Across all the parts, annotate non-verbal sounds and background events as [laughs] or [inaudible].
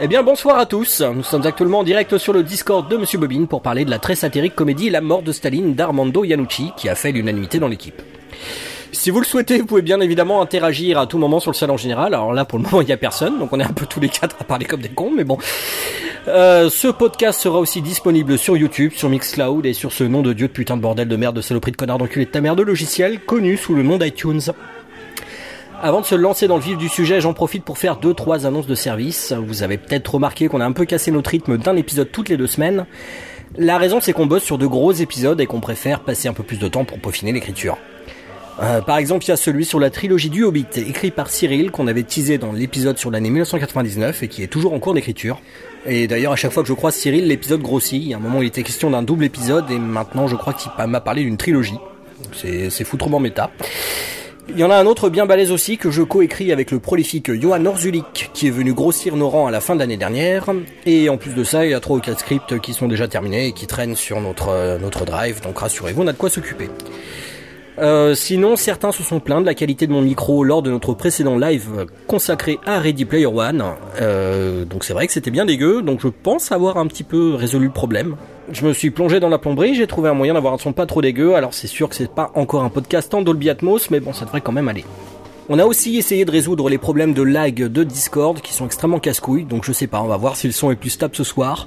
Eh bien bonsoir à tous, nous sommes actuellement en direct sur le Discord de Monsieur Bobine pour parler de la très satirique comédie La mort de Staline d'Armando Iannucci qui a fait l'unanimité dans l'équipe. Si vous le souhaitez, vous pouvez bien évidemment interagir à tout moment sur le salon général. Alors là, pour le [laughs] moment, il n'y a personne, donc on est un peu tous les quatre à parler comme des cons, mais bon. Euh, ce podcast sera aussi disponible sur YouTube, sur Mixcloud et sur ce nom de dieu de putain de bordel de merde, de saloperie de connard d'enculé de ta mère de logiciel, connu sous le nom d'iTunes. Avant de se lancer dans le vif du sujet, j'en profite pour faire deux trois annonces de service. Vous avez peut-être remarqué qu'on a un peu cassé notre rythme d'un épisode toutes les deux semaines. La raison c'est qu'on bosse sur de gros épisodes et qu'on préfère passer un peu plus de temps pour peaufiner l'écriture. Euh, par exemple, il y a celui sur la trilogie du Hobbit, écrit par Cyril, qu'on avait teasé dans l'épisode sur l'année 1999 et qui est toujours en cours d'écriture. Et d'ailleurs, à chaque fois que je croise Cyril, l'épisode grossit. A un moment, il était question d'un double épisode et maintenant, je crois qu'il m'a parlé d'une trilogie. C'est foutrement méta. Il y en a un autre bien balèze aussi que je coécris avec le prolifique Johan Orzulik qui est venu grossir nos rangs à la fin de l'année dernière. Et en plus de ça, il y a trois ou quatre scripts qui sont déjà terminés et qui traînent sur notre, euh, notre drive, donc rassurez-vous, on a de quoi s'occuper. Euh, sinon, certains se sont plaints de la qualité de mon micro lors de notre précédent live consacré à Ready Player One. Euh, donc c'est vrai que c'était bien dégueu, donc je pense avoir un petit peu résolu le problème. Je me suis plongé dans la plomberie, j'ai trouvé un moyen d'avoir un son pas trop dégueu, alors c'est sûr que c'est pas encore un podcast en Dolby Atmos, mais bon, ça devrait quand même aller. On a aussi essayé de résoudre les problèmes de lag de Discord qui sont extrêmement casse-couilles, donc je sais pas, on va voir si le son est plus stable ce soir.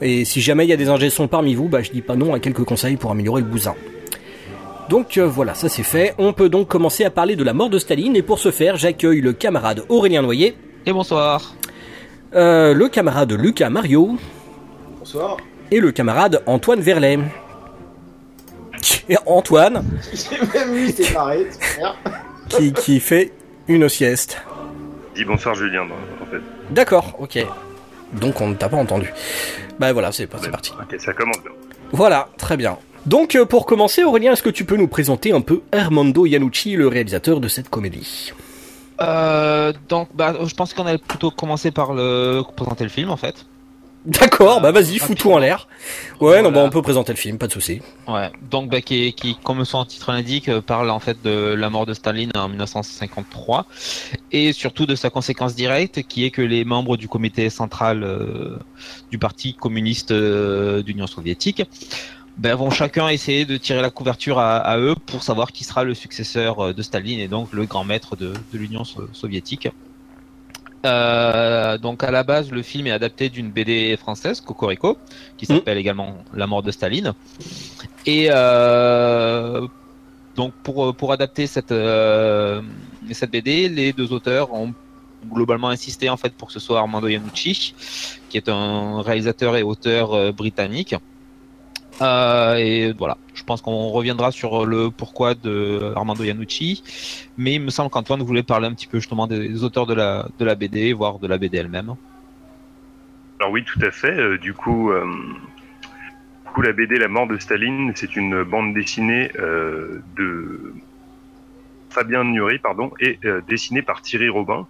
Et si jamais il y a des ingé parmi vous, bah je dis pas non à quelques conseils pour améliorer le bousin. Donc euh, voilà, ça c'est fait. On peut donc commencer à parler de la mort de Staline et pour ce faire, j'accueille le camarade Aurélien Noyer. Et bonsoir. Euh, le camarade Lucas Mario. Bonsoir et le camarade Antoine Verlet. [laughs] Antoine. [laughs] qui, qui fait une sieste. Dis bonsoir Julien, en fait. D'accord, ok. Donc on ne t'a pas entendu. Bah voilà, c'est parti. Ok, ça commence bien. Voilà, très bien. Donc euh, pour commencer, Aurélien, est-ce que tu peux nous présenter un peu Armando Iannucci, le réalisateur de cette comédie? Euh, donc, bah, je pense qu'on allait plutôt commencer par le présenter le film en fait. D'accord, bah vas-y, fous tout en l'air. Ouais, non, bah on peut présenter le film, pas de souci. Ouais, donc bah, qui, qui, comme son titre l'indique, euh, parle en fait de la mort de Staline en 1953 et surtout de sa conséquence directe, qui est que les membres du comité central euh, du parti communiste euh, d'Union soviétique ben, vont chacun essayer de tirer la couverture à, eux pour savoir qui sera le successeur de Staline et donc le grand maître de, de l'Union soviétique. Euh, donc à la base, le film est adapté d'une BD française, Cocorico, qui mmh. s'appelle également La mort de Staline. Et euh, donc pour, pour adapter cette, euh, cette BD, les deux auteurs ont globalement insisté en fait pour que ce soit Armando Iannucci, qui est un réalisateur et auteur britannique, euh, et voilà, je pense qu'on reviendra sur le pourquoi de Armando Iannucci, mais il me semble qu'Antoine voulait parler un petit peu justement des auteurs de la, de la BD, voire de la BD elle-même. Alors oui, tout à fait. Euh, du coup, euh, du coup, la BD La mort de Staline, c'est une bande dessinée de Fabien Nury, pardon, et dessinée par Thierry Robin.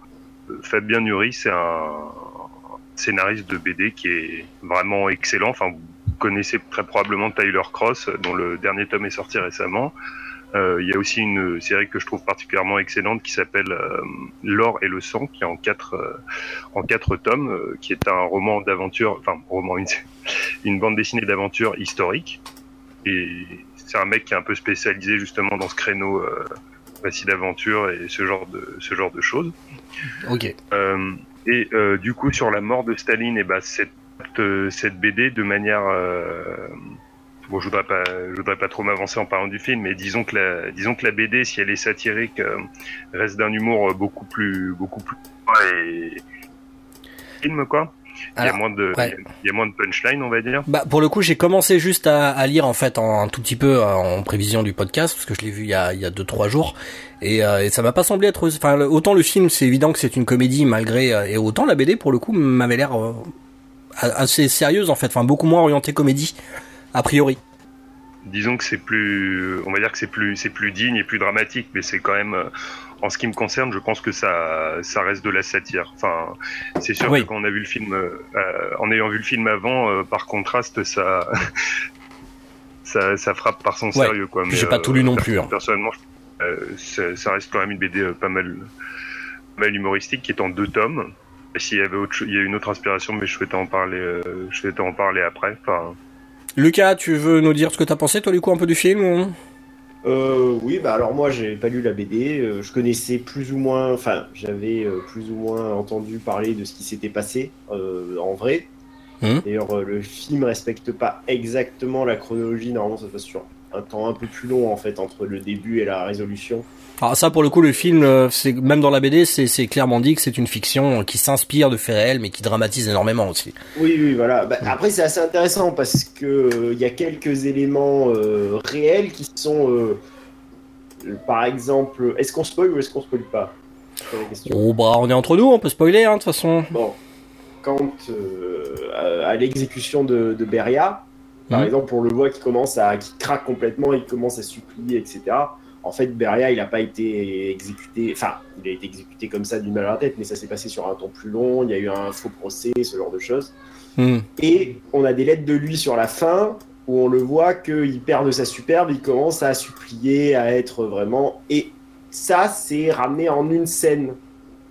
Fabien Nury, c'est un scénariste de BD qui est vraiment excellent. Enfin, connaissez très probablement Tyler Cross, dont le dernier tome est sorti récemment. Euh, il y a aussi une série que je trouve particulièrement excellente qui s'appelle euh, L'or et le sang, qui est en quatre euh, en quatre tomes, qui est un roman d'aventure, enfin roman une, [laughs] une bande dessinée d'aventure historique. Et c'est un mec qui est un peu spécialisé justement dans ce créneau récit d'aventure et ce genre de ce genre de choses. Ok. et du coup sur la mort de Staline, et eh ben cette euh, cette BD de manière euh, bon, je voudrais pas, je voudrais pas trop m'avancer en parlant du film, mais disons que la, disons que la BD, si elle est satirique, euh, reste d'un humour beaucoup plus, beaucoup plus et film quoi. il, y a moins de, il y a moins de punchline, on va dire. Bah, pour le coup, j'ai commencé juste à, à, lire en fait en, un tout petit peu en prévision du podcast parce que je l'ai vu il y a, il y a deux trois jours et, euh, et ça m'a pas semblé être. Enfin, autant le film, c'est évident que c'est une comédie malgré et autant la BD pour le coup m'avait l'air assez sérieuse en fait, enfin beaucoup moins orientée comédie a priori. Disons que c'est plus, on va dire que c'est plus, c'est plus digne et plus dramatique, mais c'est quand même, euh, en ce qui me concerne, je pense que ça, ça reste de la satire. Enfin, c'est sûr que quand on a vu le film, euh, en ayant vu le film avant, euh, par contraste, ça, [laughs] ça, ça, frappe par son sérieux quoi. Mais j'ai pas tout lu non plus. Hein. Personnellement, ça, reste quand même une BD pas mal bah, l'humoristique qui est en deux tomes. S'il y avait autre, il y a une autre inspiration, mais je souhaitais en parler, euh, je souhaitais en parler après. Enfin, Lucas, tu veux nous dire ce que t'as pensé, toi, du coup, un peu du film ou... Euh, oui, bah alors moi j'ai pas lu la BD, euh, je connaissais plus ou moins, enfin j'avais euh, plus ou moins entendu parler de ce qui s'était passé euh, en vrai. Mhm. D'ailleurs euh, le film respecte pas exactement la chronologie, normalement ça se passe sur un temps un peu plus long en fait entre le début et la résolution. Alors ça, pour le coup, le film, euh, c'est même dans la BD, c'est clairement dit que c'est une fiction qui s'inspire de faits réels, mais qui dramatise énormément aussi. Oui, oui, voilà. Bah, après, c'est assez intéressant parce que euh, il y a quelques éléments euh, réels qui sont, euh, euh, par exemple, est-ce qu'on spoil ou est-ce qu'on spoil pas? Oh bah, on est entre nous, on peut spoiler, hein, de toute façon. Bon, quand euh, à, à l'exécution de, de Beria, par Mhm. exemple, on le voit qui commence à, qui craque complètement, il commence à supplier, etc. En fait, Beria, il n'a pas été exécuté, enfin, il a été exécuté comme ça d'une balle à la tête, mais ça s'est passé sur un temps plus long. Il y a eu un faux procès, ce genre de choses. Hmm. Et on a des lettres de lui sur la fin où on le voit qu'il perd de sa superbe, il commence à supplier, à être vraiment. Et ça, c'est ramené en une scène.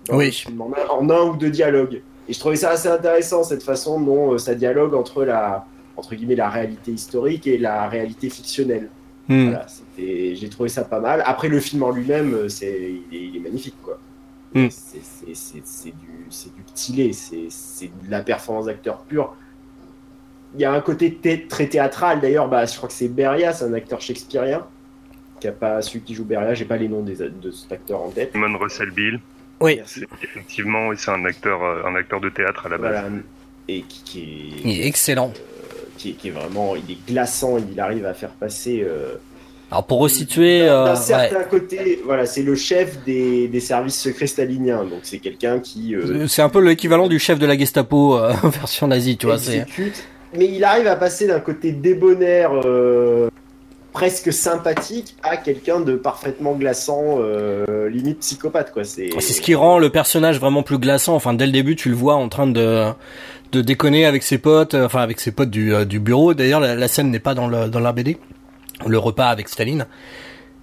dans Oui. le film, En un, en un ou deux dialogues. Et je trouvais ça assez intéressant, cette façon dont euh, ça dialogue entre la, entre guillemets, la réalité historique et la réalité fictionnelle. Hmm. Voilà, c'était- j'ai trouvé ça pas mal. Après, le film en lui-même, euh, c'est, il, est, il est magnifique, quoi. Mm. C'est, c'est, c'est, c'est du, c'est du petit lait, c'est, c'est de la performance d'acteur pur. Il y a un côté thé- très théâtral, d'ailleurs, bah, je crois que c'est Beria, c'est un acteur shakespearien. Qui a pas, celui qui joue Beria, j'ai pas les noms des, de cet acteur en tête. Simon Russell Bill, Oui, effectivement, c'est un acteur, euh, un acteur de théâtre à la base. Voilà. Et qui, qui est, il est excellent. Qui, est, qui est vraiment, il est glaçant, il arrive à faire passer. euh, Alors pour resituer, D'un euh, ouais. certain côté, voilà, c'est le chef des, des services secrets staliniens. Donc c'est quelqu'un qui euh, c'est un peu l'équivalent du chef de la Gestapo [laughs] version nazie, tu vois. Exécute. Mais il arrive à passer d'un côté débonnaire, presque sympathique, à quelqu'un de parfaitement glaçant, euh, limite psychopathe, quoi. C'est c'est ce qui rend le personnage vraiment plus glaçant. Enfin, dès le début, tu le vois en train de de déconner avec ses potes, euh, enfin avec ses potes du, euh, du bureau. D'ailleurs, la, la scène n'est pas dans le dans la BD. Le repas avec Staline.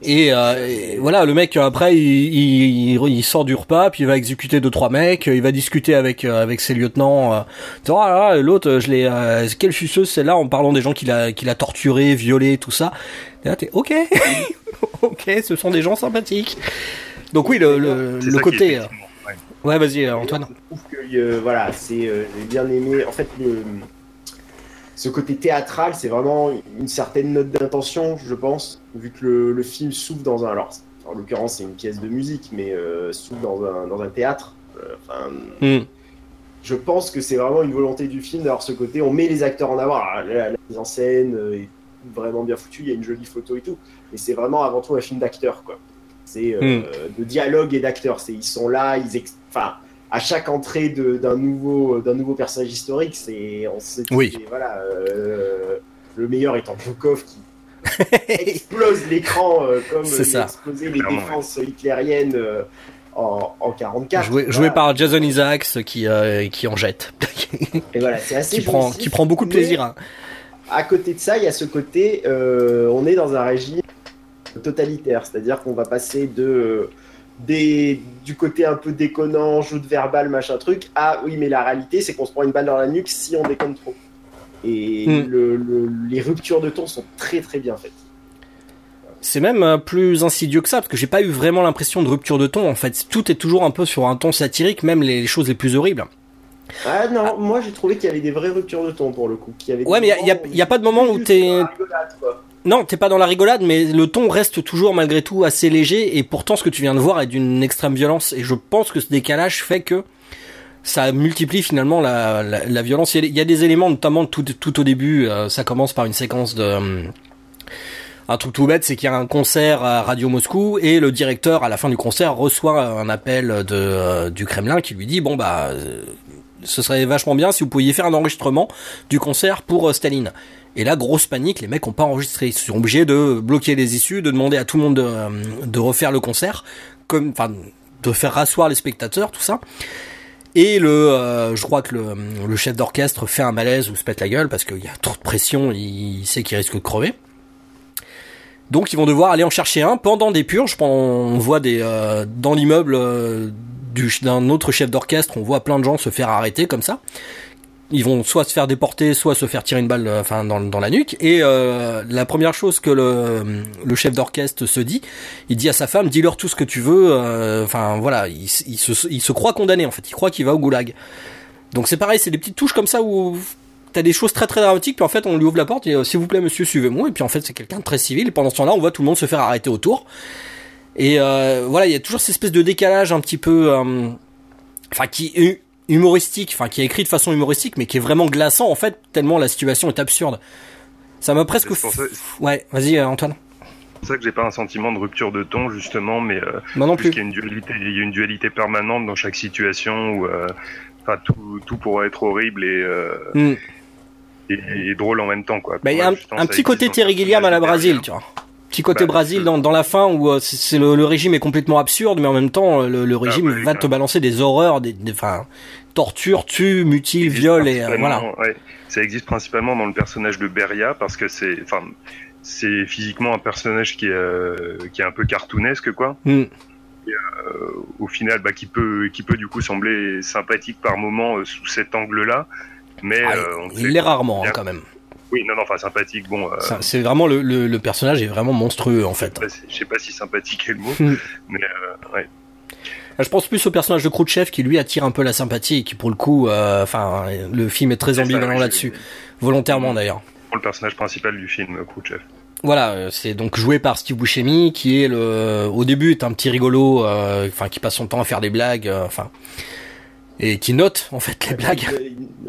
Et, euh, et voilà, le mec après il, il, il- sort du repas, puis il va exécuter deux trois mecs, il va discuter avec euh, avec ses lieutenants. Euh, là, l'autre, je l'ai, euh, quelle suceuse celle-là en parlant des gens qu'il a qu'il a torturé, violé, tout ça. Et là t'es ok, [laughs] ok, ce sont des gens sympathiques. Donc oui, le le, le qui ouais. Vas-y euh, Antoine. Je trouve que euh, voilà, c'est euh, j'ai bien aimé. En fait, le, ce côté théâtral, c'est vraiment une certaine note d'intention, je pense, vu que le, le film s'ouvre dans un. Alors, en l'occurrence, c'est une pièce de musique, mais euh, s'ouvre dans un, dans un théâtre. Enfin, Hmm. je pense que c'est vraiment une volonté du film d'avoir ce côté. On met les acteurs en avant. La, la mise en scène est vraiment bien foutue, il y a une jolie photo et tout. Mais c'est vraiment avant tout un film d'acteurs, quoi. C'est euh, de dialogue et d'acteurs. C'est ils sont là, ils ex- enfin à chaque entrée de- d'un nouveau d'un nouveau personnage historique, c'est on sait Oui. c'est- voilà euh, le meilleur étant Bukov qui [laughs] explose l'écran euh, comme C'est il ça. a explosé les Clairement, défenses hitlériennes euh, en, en 44. Joué, Voilà. joué par Jason Isaacs qui euh, qui en jette, [laughs] Et voilà, c'est assez qui prend qui prend beaucoup de plaisir. hein. à côté de ça, il y a ce côté, euh, on est dans un régime totalitaire, c'est-à-dire qu'on va passer de euh, des, du côté un peu déconnant, jeu de verbal, machin truc, à oui, mais la réalité, c'est qu'on se prend une balle dans la nuque si on déconne trop. Et Mm. le- le- les ruptures de ton sont très très bien faites. C'est même euh, plus insidieux que ça, parce que j'ai pas eu vraiment l'impression de rupture de ton. En fait, tout est toujours un peu sur un ton satirique, même les, les choses les plus horribles. Ah non, moi j'ai trouvé qu'il y avait des vraies ruptures de ton pour le coup. qu'il y avait Ouais, mais y a- y a- a pas de moment où t'es- Non, t'es pas dans la rigolade, mais le ton reste toujours malgré tout assez léger, et pourtant ce que tu viens de voir est d'une extrême violence, et je pense que ce décalage fait que ça multiplie finalement la, violence. Il y, a, des éléments, notamment tout, au début, euh, ça commence par une séquence de... euh, un truc tout bête, c'est qu'il y a un concert à Radio Moscou et le directeur, à la fin du concert, reçoit un appel euh, du Kremlin qui lui dit bon bah ce serait vachement bien si vous pouviez faire un enregistrement du concert pour Staline. Et là, grosse panique, les mecs ont pas enregistré. Ils sont obligés de bloquer les issues, de demander à tout le monde de, euh, refaire le concert, enfin, de faire rasseoir les spectateurs, tout ça. Et le, euh, je crois que le, chef d'orchestre fait un malaise ou se pète la gueule parce qu'il y a trop de pression, il sait qu'il risque de crever. Donc ils vont devoir aller en chercher un pendant des purges. On voit des euh, dans l'immeuble d'un autre chef d'orchestre, on voit plein de gens se faire arrêter comme ça. Ils vont soit se faire déporter, soit se faire tirer une balle, euh, enfin dans, la nuque. Et euh, la première chose que le, chef d'orchestre se dit, il dit à sa femme, dis-leur tout ce que tu veux. euh, Enfin voilà, il, il se, il se croit condamné en fait. Il croit qu'il va au goulag. Donc c'est pareil, c'est des petites touches comme ça où t'as des choses très très dramatiques. Puis en fait, on lui ouvre la porte et euh, s'il vous plaît, monsieur, suivez-moi. Et puis en fait, c'est quelqu'un de très civil. Pendant ce temps-là, on voit tout le monde se faire arrêter autour. Et voilà, il y a toujours cette espèce de décalage un petit peu, enfin qui humoristique, enfin qui est écrit de façon humoristique, mais qui est vraiment glaçant en fait, tellement la situation est absurde. Ça m'a presque. Ça- f- Ouais, vas-y euh, Antoine. C'est pour ça que j'ai pas un sentiment de rupture de ton justement, mais euh, non plus. puisqu'il y a une dualité, il y a une dualité permanente dans chaque situation où, euh, tout, tout pourrait être horrible et, euh, Hmm. et, et drôle en même temps quoi. Bah, il y a un, petit côté Terry Gilliam à la Brésil, tu vois. Petit côté Bah, Brésil c'est- dans, dans la fin où euh, c'est le, le régime est complètement absurde, mais en même temps euh, le, le régime bah, va oui, te balancer des horreurs, des, des- enfin torture, tue, mutile, viol et euh, voilà. ouais, ça existe principalement dans le personnage de Beria parce que c'est, enfin, c'est physiquement un personnage qui est, euh, qui est un peu cartoonesque quoi. Hmm. Au final, bah, qui peut, qui peut du coup sembler sympathique par moment euh, sous cet angle-là, mais Ah, euh, on il l'est rarement hein, quand même. Oui, non, non, enfin sympathique. Bon, euh, C'est vraiment le, le, le personnage est vraiment monstrueux en fait. je sais pas je sais pas si sympathique est le mot, Hmm. mais euh, ouais. Ah, Je pense plus au personnage de Khrouchtchev qui lui attire un peu la sympathie et qui pour le coup, euh, enfin le film est très ambivalent là-dessus, volontairement d'ailleurs. le personnage principal du film, Khrouchtchev. Voilà, euh, c'est donc joué par Steve Buscemi qui est le, au début est un petit rigolo, euh, enfin qui passe son temps à faire des blagues, euh, enfin et qui note en fait les blagues.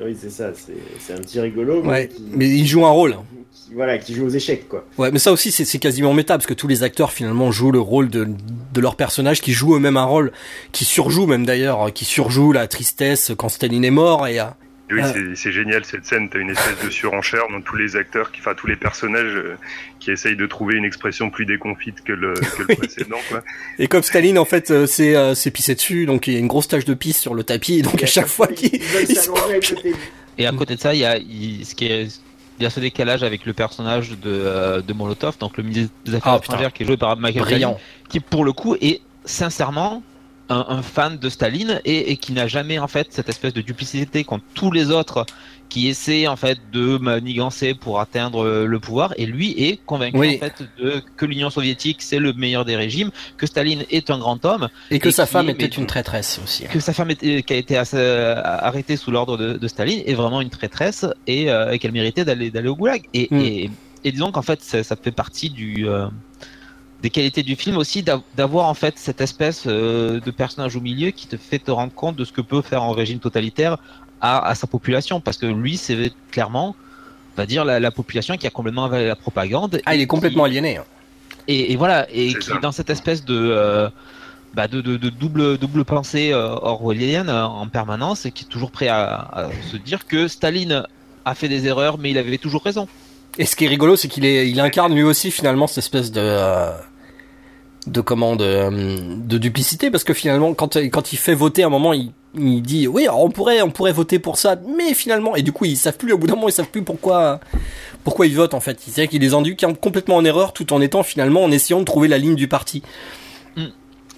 Oui, c'est ça, c'est un petit rigolo. mais Ouais, qui- mais il joue un rôle. qui- voilà, qui joue aux échecs, quoi. Ouais, mais ça aussi c'est quasiment méta parce que tous les acteurs finalement jouent le rôle de de leur personnage, qui jouent eux-mêmes un rôle, qui surjouent même d'ailleurs, qui surjouent la tristesse quand Staline est mort et euh, Et oui, Ah. c'est- génial cette scène. T'as une espèce de surenchère dans tous les acteurs, qui, enfin tous les personnages euh, qui essayent de trouver une expression plus déconfite que le, que le [laughs] précédent. Quoi. Et comme Staline, en fait, euh, c'est euh, pissé dessus, donc il y a une grosse tache de pisse sur le tapis, et donc à chaque fois qu'il. Et à côté de ça, il y a, il- ce qui est, il y a ce décalage avec le personnage de, euh, de Molotov, donc le ministre des Affaires Ah, putain. étrangères qui est joué par Michael brillant. qui pour le coup est sincèrement un, un fan de Staline et, et qui n'a jamais en fait cette espèce de duplicité contre tous les autres qui essaient en fait de manigancer pour atteindre le pouvoir et lui est convaincu Oui. en fait de que l'Union soviétique c'est le meilleur des régimes, que Staline est un grand homme, Et que Et sa qui femme était mais- une traîtresse aussi. que sa femme était- qui a été arrêtée sous l'ordre de, de Staline est vraiment une traîtresse et, euh, et qu'elle méritait d'aller d'aller au goulag. Et, Mm. et, et disons qu'en fait ça, ça fait partie du euh, des qualités du film aussi d'av- d'avoir en fait cette espèce euh, de personnage au milieu qui te fait te rendre compte de ce que peut faire un régime totalitaire à, à sa population parce que lui c'est clairement on va dire la, la population qui a complètement avalé la propagande Ah, il est complètement qui- aliéné. hein. et, et voilà, et qui ça. est dans cette espèce de, euh, bah de, de, de double, double pensée euh, orwellienne en permanence et qui est toujours prêt à, à se dire que Staline a fait des erreurs, mais il avait toujours raison. Et ce qui est rigolo, c'est qu'il incarne lui aussi finalement cette espèce de, euh, de comment, de, euh, de duplicité, parce que finalement, quand, quand il fait voter un moment, il, dit, oui, on pourrait, on pourrait voter pour ça, mais finalement, et du coup, ils savent plus, au bout d'un moment, ils savent plus pourquoi, pourquoi ils votent, en fait. C'est vrai qu'il les induit complètement en erreur, tout en étant finalement, en essayant de trouver la ligne du parti.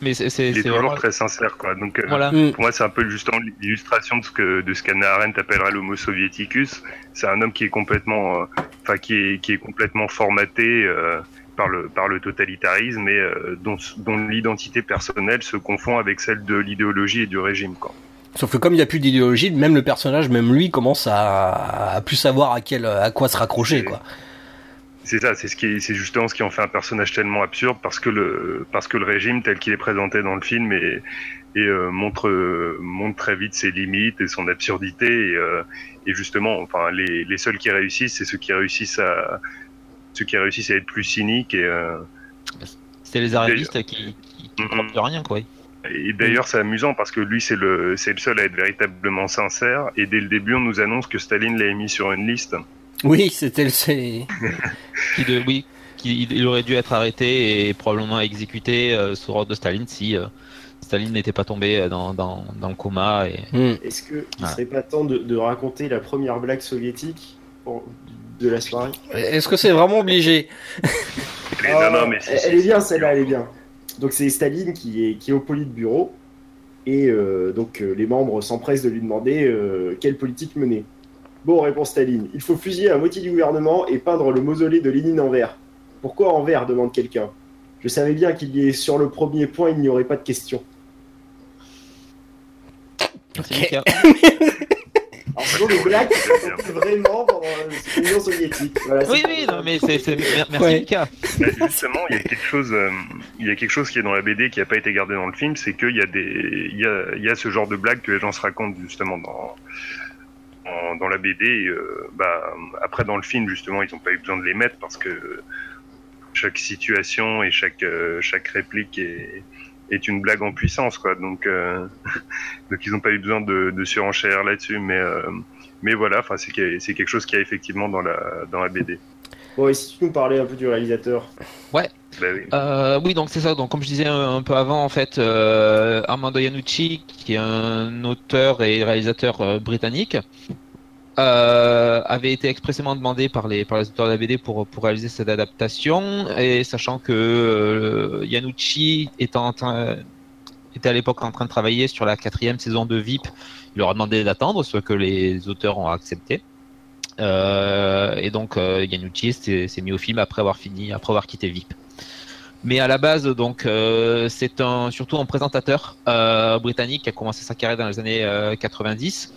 Mais c'est c'est- Il est c'est toujours vraiment- très sincère, quoi. Donc, euh, Voilà. Mm. pour moi, c'est un peu justement l'illustration de ce que de ce qu'Anna Arendt appellera l'homo soviéticus. C'est un homme qui est complètement, euh, enfin, qui est qui est complètement formaté euh, par le par le totalitarisme et euh, dont dont l'identité personnelle se confond avec celle de l'idéologie et du régime, quoi. Sauf que comme il n'y a plus d'idéologie, même le personnage, même lui, commence à, à plus savoir à quel, à quoi se raccrocher, Et- quoi. C'est ça, c'est ce qui, est- c'est justement ce qui en fait un personnage tellement absurde parce que le, parce que le régime tel qu'il est présenté dans le film et, et euh, montre, euh, montre très vite ses limites et son absurdité et, euh, et justement, enfin, les, les seuls qui réussissent, c'est ceux qui réussissent à, ceux qui réussissent à être plus cyniques et, c'est les arrivistes qui, qui, qui comprennent plus rien, quoi. et d'ailleurs c'est amusant parce que lui c'est le, c'est le seul à être véritablement sincère et dès le début on nous annonce que Staline l'a mis sur une liste. Oui, c'était le, [laughs] Qui de, oui, qui, il aurait dû être arrêté et probablement exécuté euh, sous ordre de Staline si euh, Staline n'était pas tombé euh, dans, dans, dans le coma. Et... Hmm. Est-ce qu'il Ouais. serait pas temps de, de raconter la première blague soviétique pour- de la soirée? Est-ce que c'est vraiment obligé? [laughs] Non, non, mais si, elle, est bien celle-là, elle est bien. Donc c'est Staline qui est, qui est au Politburo Et euh, donc les membres s'empressent de lui demander quelle politique mener. Bon, répond Staline, il faut fusiller la moitié du gouvernement et peindre le mausolée de Lénine en vert. Pourquoi en vert demande quelqu'un. Je savais bien qu'il y ait sur le premier point, il n'y aurait pas de question. Okay. [laughs] Alors, le black, [laughs] vraiment pendant l'Union soviétique. oui, oui, non, mais c'est. Merci, bah, Justement, il y a quelque chose, euh, il y a quelque chose qui est dans la BD qui n'a pas été gardé dans le film, c'est qu'il y a des, il y a, il y a ce genre de blagues que les gens se racontent justement dans, dans la BD. Euh, bah, après, dans le film, justement, ils n'ont pas eu besoin de les mettre parce que chaque situation et chaque, euh, chaque réplique est, est une blague en puissance, quoi. Donc, euh, [laughs] donc ils n'ont pas eu besoin de, de surenchérir là-dessus, mais euh, mais voilà, enfin c'est c'est quelque chose qui a effectivement dans la dans la BD. Bon, et si tu nous parlais un peu du réalisateur. Ouais. Bah oui. Euh, oui. donc c'est ça. Donc comme je disais un, peu avant, en fait, euh, Armando Iannucci, qui est un auteur et réalisateur britannique, euh, avait été expressément demandé par les, auteurs de la BD pour, réaliser cette adaptation, et sachant que étant était à l'époque en train de travailler sur la quatrième saison de VIP, il leur a demandé d'attendre, ce que les auteurs ont accepté. Et donc Yanucci s'est mis au film après avoir fini, après avoir quitté VIP. Mais à la base, donc, euh, c'est un, surtout un présentateur euh, britannique qui a commencé sa carrière dans les années 90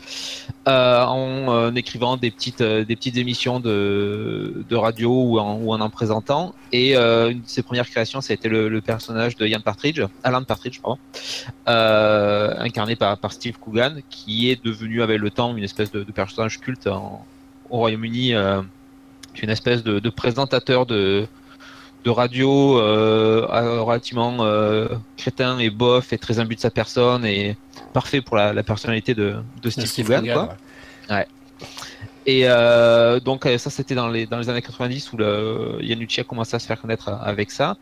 euh, en écrivant des petites, des petites émissions de, de radio ou en, en en présentant. Et une de ses premières créations, ça a été le, personnage de Ian Partridge, Alan Partridge, pardon, incarné par, par Steve Coogan, qui est devenu avec le temps une espèce de, personnage culte au Royaume-Uni, une espèce de présentateur de de radio euh, relativement euh, crétin et bof et très imbu de sa personne et parfait pour la, personnalité de, de Steve, Coogan. Ouais. Et euh, donc ça c'était dans les, dans les années 90 où le, Yanucci a commencé à se faire connaître avec ça.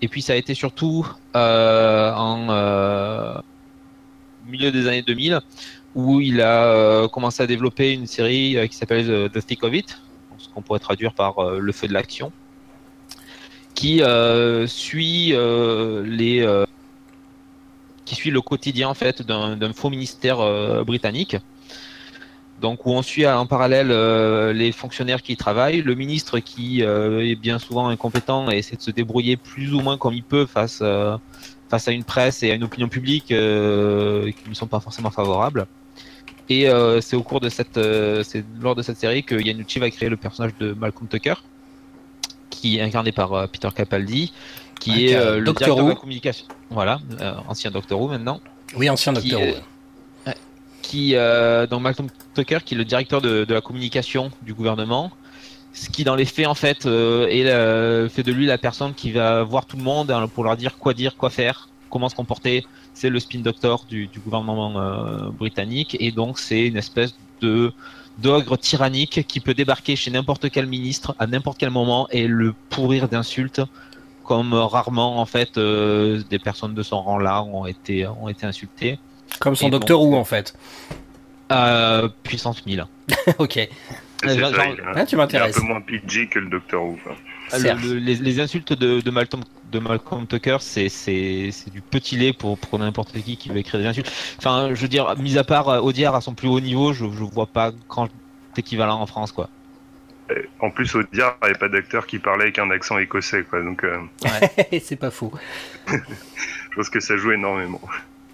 Et puis ça a été surtout en milieu des années 2000 où il a commencé à développer une série qui s'appelle The Thick of It, ce qu'on pourrait traduire par le feu de l'action qui euh, suit euh, les euh, qui suit le quotidien en fait d'un faux ministère britannique. Donc où on suit en parallèle les fonctionnaires qui y travaillent, le ministre qui est bien souvent incompétent et essaie de se débrouiller plus ou moins comme il peut face face à une presse et à une opinion publique qui ne sont pas forcément favorables. Et c'est au cours de cette, c'est lors de cette série que Yanucci va créer le personnage de Malcolm Tucker, qui est incarné par euh, Peter Capaldi, qui est euh, le directeur de la communication. Voilà, euh, ancien Doctor Who maintenant. Oui, ancien Doctor Who. Qui, dans Malcolm Tucker, qui est le directeur de, la communication du gouvernement, ce qui dans les faits en fait est fait de lui la personne qui va voir tout le monde hein, pour leur dire quoi dire, quoi faire, comment se comporter. C'est le spin doctor du, du gouvernement britannique et donc c'est une espèce de d'ogre tyrannique qui peut débarquer chez n'importe quel ministre à n'importe quel moment et le pourrir d'insultes comme rarement en fait euh, des personnes de son rang là ont été ont été insultées. Comme son docteur ou en fait? Euh, puissance 1000. [laughs] ok. Ah, tu m'intéresses. Un peu moins PG que le docteur Who. Les, insultes de, de, Malcolm, de Malcolm Tucker, c'est du petit lait pour, pour n'importe qui qui veut écrire des insultes. Enfin, je veux dire, mis à part euh, Audiard à son plus haut niveau, je, je vois pas grand équivalent en France, quoi. Euh, en plus, Audiard n'avait pas d'acteur qui parlait avec un accent écossais, quoi. Donc, euh, ouais. [laughs] c'est pas faux. [laughs] je pense que ça joue énormément.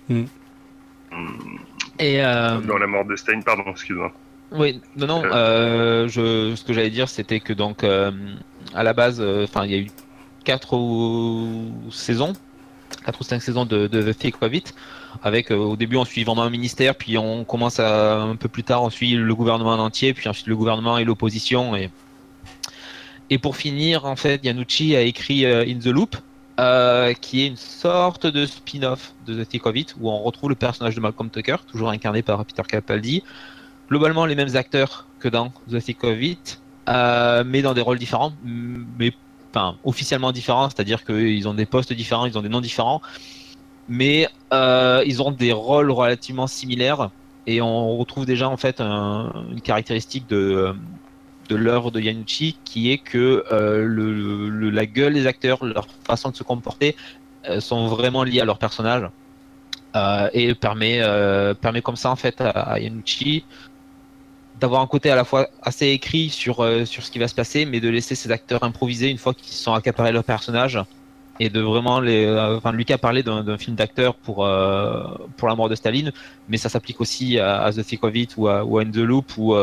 Hmm. Hmm. Et Dans la mort de Stein, pardon, excuse-moi. Oui, non, non. Euh, je, ce que j'allais dire, c'était que donc euh, à la base, euh, enfin, il y a eu quatre saisons, quatre ou cinq saisons de, The Thick of Avec au début, on suit vraiment un ministère, puis on commence un peu plus tard, on suit le gouvernement en entier, puis ensuite le gouvernement et l'opposition. Et et pour finir, en fait, Yanucci a écrit In the Loop, qui est une sorte de spin-off de The Thick of où on retrouve le personnage de Malcolm Tucker, toujours incarné par Peter Capaldi globalement les mêmes acteurs que dans The Thick of It, euh, mais dans des rôles différents, mais enfin officiellement différents, c'est-à-dire qu'ils ont des postes différents, ils ont des noms différents, mais euh, ils ont des rôles relativement similaires et on retrouve déjà en fait une caractéristique de de l'œuvre de Yanucci qui est que euh, la gueule des acteurs, leur façon de se comporter sont vraiment liés à leur personnage. Et permet permet comme ça en fait à, Yanucci d'avoir un côté à la fois assez écrit sur sur ce qui va se passer, mais de laisser ses acteurs improviser une fois qu'ils sont accaparés leur personnage et de vraiment les. Enfin, Lucas parlait d'un film d'acteur pour pour la mort de Staline, mais ça s'applique aussi à, The Thick of It ou à, ou In the Loop où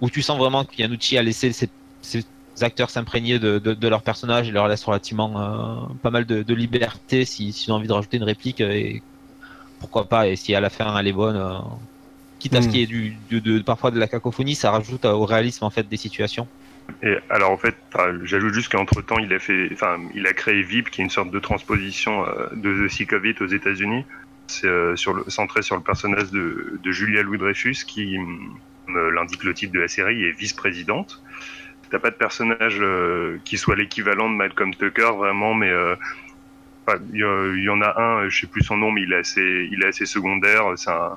où tu sens vraiment qu'Yanucci a laissé ses, acteurs s'imprégner de, de, leur personnage et leur laisse relativement euh, pas mal de, liberté si, si on a envie de rajouter une réplique et pourquoi pas et si à la fin elle est bonne euh, quitte à ce hmm. qui est du, de, parfois de la cacophonie ça rajoute au réalisme en fait des situations et alors en fait, j'ajoute juste qu'entre temps, il a fait, enfin, il a créé VIP, qui est une sorte de transposition euh, de The Sick of It aux États-Unis. Sur le, centré sur le personnage de, de Julia Louis Dreyfus, qui, l'indique le titre de la série, est vice-présidente. T'as pas de personnage euh, qui soit l'équivalent de Malcolm Tucker vraiment, mais euh, il y, en a un, je sais plus son nom, mais il est assez, il est assez secondaire. C'est un,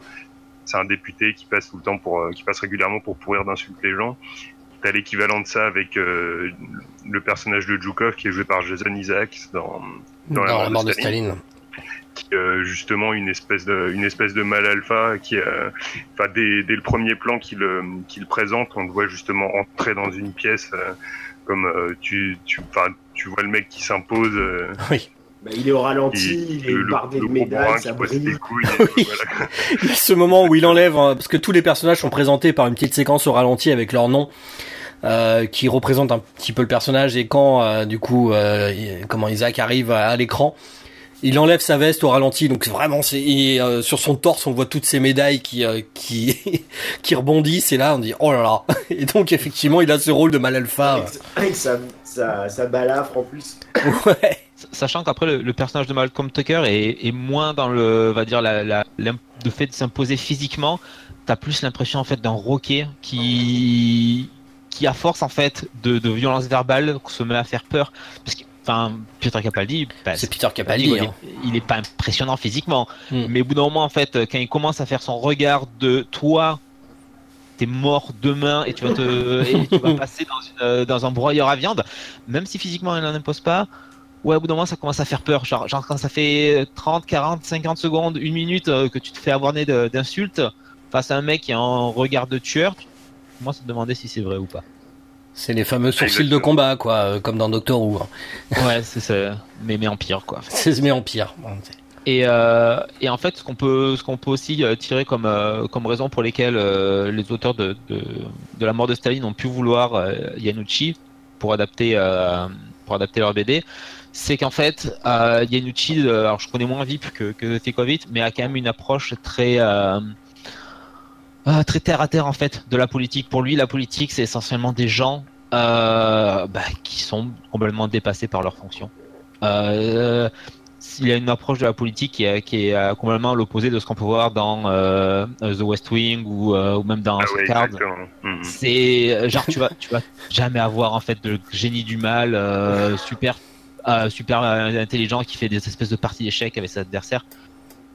c'est un député qui passe tout le temps pour, euh, qui passe régulièrement pour pourrir d'insulter les gens. T'as l'équivalent de ça avec le personnage de Jukov qui est joué par Jason Isaacs dans, dans, la, mort de Staline. Qui euh, justement une espèce de une espèce de mal alpha qui euh, enfin dès, dès, le premier plan qu'il euh, qu'il présente on le voit justement entrer dans une pièce comme tu tu enfin tu vois le mec qui s'impose oui bah, il est au ralenti, il est bardé de médailles, ça brille. oui. [laughs] ce moment où il enlève, hein, parce que tous les personnages sont présentés par une petite séquence au ralenti avec leur nom. Euh, qui représente un petit peu le personnage et quand du coup comment Isaac arrive à l'écran il enlève sa veste au ralenti, donc vraiment c'est euh, sur son torse on voit toutes ces médailles qui euh, qui [laughs] qui rebondissent et là on dit oh là là [laughs] et donc effectivement il a ce rôle de mal alpha. Avec sa, sa, balafre en plus. Ouais. Sachant qu'après le, personnage de Malcolm Tucker est, est, moins dans le va dire la, la, le fait de s'imposer physiquement, t'as plus l'impression en fait d'un roquet qui qui à force en fait de, de violence verbale se met à faire peur parce que Enfin, Peter Capaldi, bah, c'est Peter Capaldi. Il, hein. il, est pas impressionnant physiquement, hmm. mais au bout d'un moment, en fait, quand il commence à faire son regard de toi, t'es mort demain et tu vas te, et tu vas [laughs] passer dans, une, euh, dans un broyeur à viande, même si physiquement il n'en impose pas. Ouais, au bout d'un moment, ça commence à faire peur. Genre, genre, quand ça fait 30, 40, 50 secondes, une minute euh, que tu te fais avoir d'insultes face à un mec qui a un regard de tueur, tu commences à te demander si c'est vrai ou pas. C'est les fameux sourcils de combat, quoi, euh, comme dans Doctor Who. Hein. [laughs] Ouais, c'est ça, mais, mais en pire, quoi. C'est mais en pire. Et, euh, et en fait, ce qu'on peut, ce qu'on peut aussi tirer comme, comme raison pour lesquelles les auteurs de, de, de, la mort de Staline ont pu vouloir Yanucci pour adapter, pour adapter leur BD, c'est qu'en fait, Yanucci, alors je connais moins VIP que, que Tekovit, mais a quand même une approche très euh, très terre à terre en fait de la politique. Pour lui, la politique, c'est essentiellement des gens euh, bah, qui sont complètement dépassés par leur fonction. Euh, il y a une approche de la politique qui est, qui est complètement à l'opposé de ce qu'on peut voir dans euh, The West Wing ou, euh, ou même dans ah mhm. C'est genre tu vas tu vas jamais avoir en fait de génie du mal super super intelligent qui fait des espèces de parties d'échecs avec ses adversaires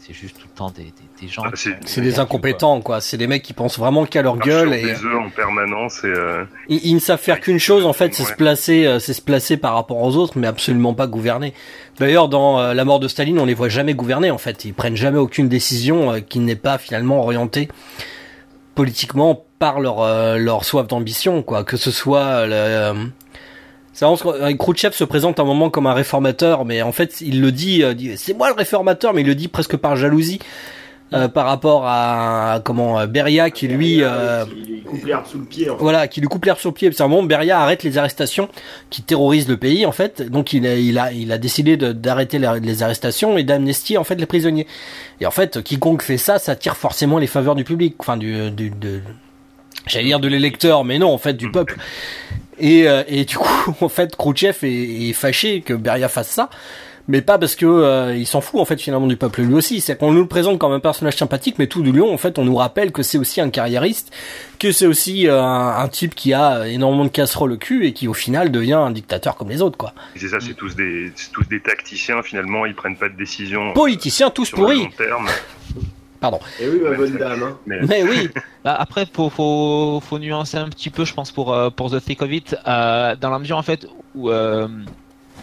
c'est juste tout le temps des, des, gens. Ah, c'est des incompétents, quoi. C'est des mecs qui pensent vraiment qu'à leur gueule. Et... Des œufs en permanence. Et euh, ils, ne savent faire qu'une chose, en fait, c'est se placer, euh, c'est se placer par rapport aux autres, mais absolument pas gouverner. D'ailleurs, dans euh, la mort de Staline, on les voit jamais gouverner, en fait. Ils prennent jamais aucune décision qui n'est pas finalement orientée politiquement par leur leur soif d'ambition, quoi. Que ce soit Khrouchtchev se présente un moment comme un réformateur, mais en fait, il le dit, euh, c'est moi le réformateur, mais il le dit presque par jalousie. Euh, par rapport à, comment euh, Beria qui lui qui coupe l'herbe sous le pied. Voilà, qui lui coupe l'herbe sous le pied. C'est un moment Beria arrête les arrestations qui terrorisent le pays en fait. Donc il a il a il a décidé d'arrêter les, arrestations et d'amnestier en fait les prisonniers. Et en fait, quiconque fait ça, ça tire forcément les faveurs du public, enfin du, du de j'allais dire de l'électeur, mais non en fait du peuple. Et, euh, et du coup, [laughs] en fait, Khrouchtchev est, est, fâché que Beria fasse ça, mais pas parce que euh, il s'en fout en fait finalement du peuple lui aussi. C'est qu'on nous le présente comme un personnage sympathique, mais tout du long, en fait, on nous rappelle que c'est aussi un carriériste, que c'est aussi euh, un, type qui a énormément de casseroles au cul et qui au final devient un dictateur comme les autres, quoi. C'est ça, c'est tous des, tous des tacticiens finalement. Ils prennent pas de décision. Politiciens tous pourris. [laughs] Pardon. Et eh oui, ma bonne dame. Hein. Mais... oui. [laughs] Bah, après, faut, faut, faut nuancer un petit peu, je pense, pour, euh, pour The Thick of It, euh, dans la mesure en fait où, euh,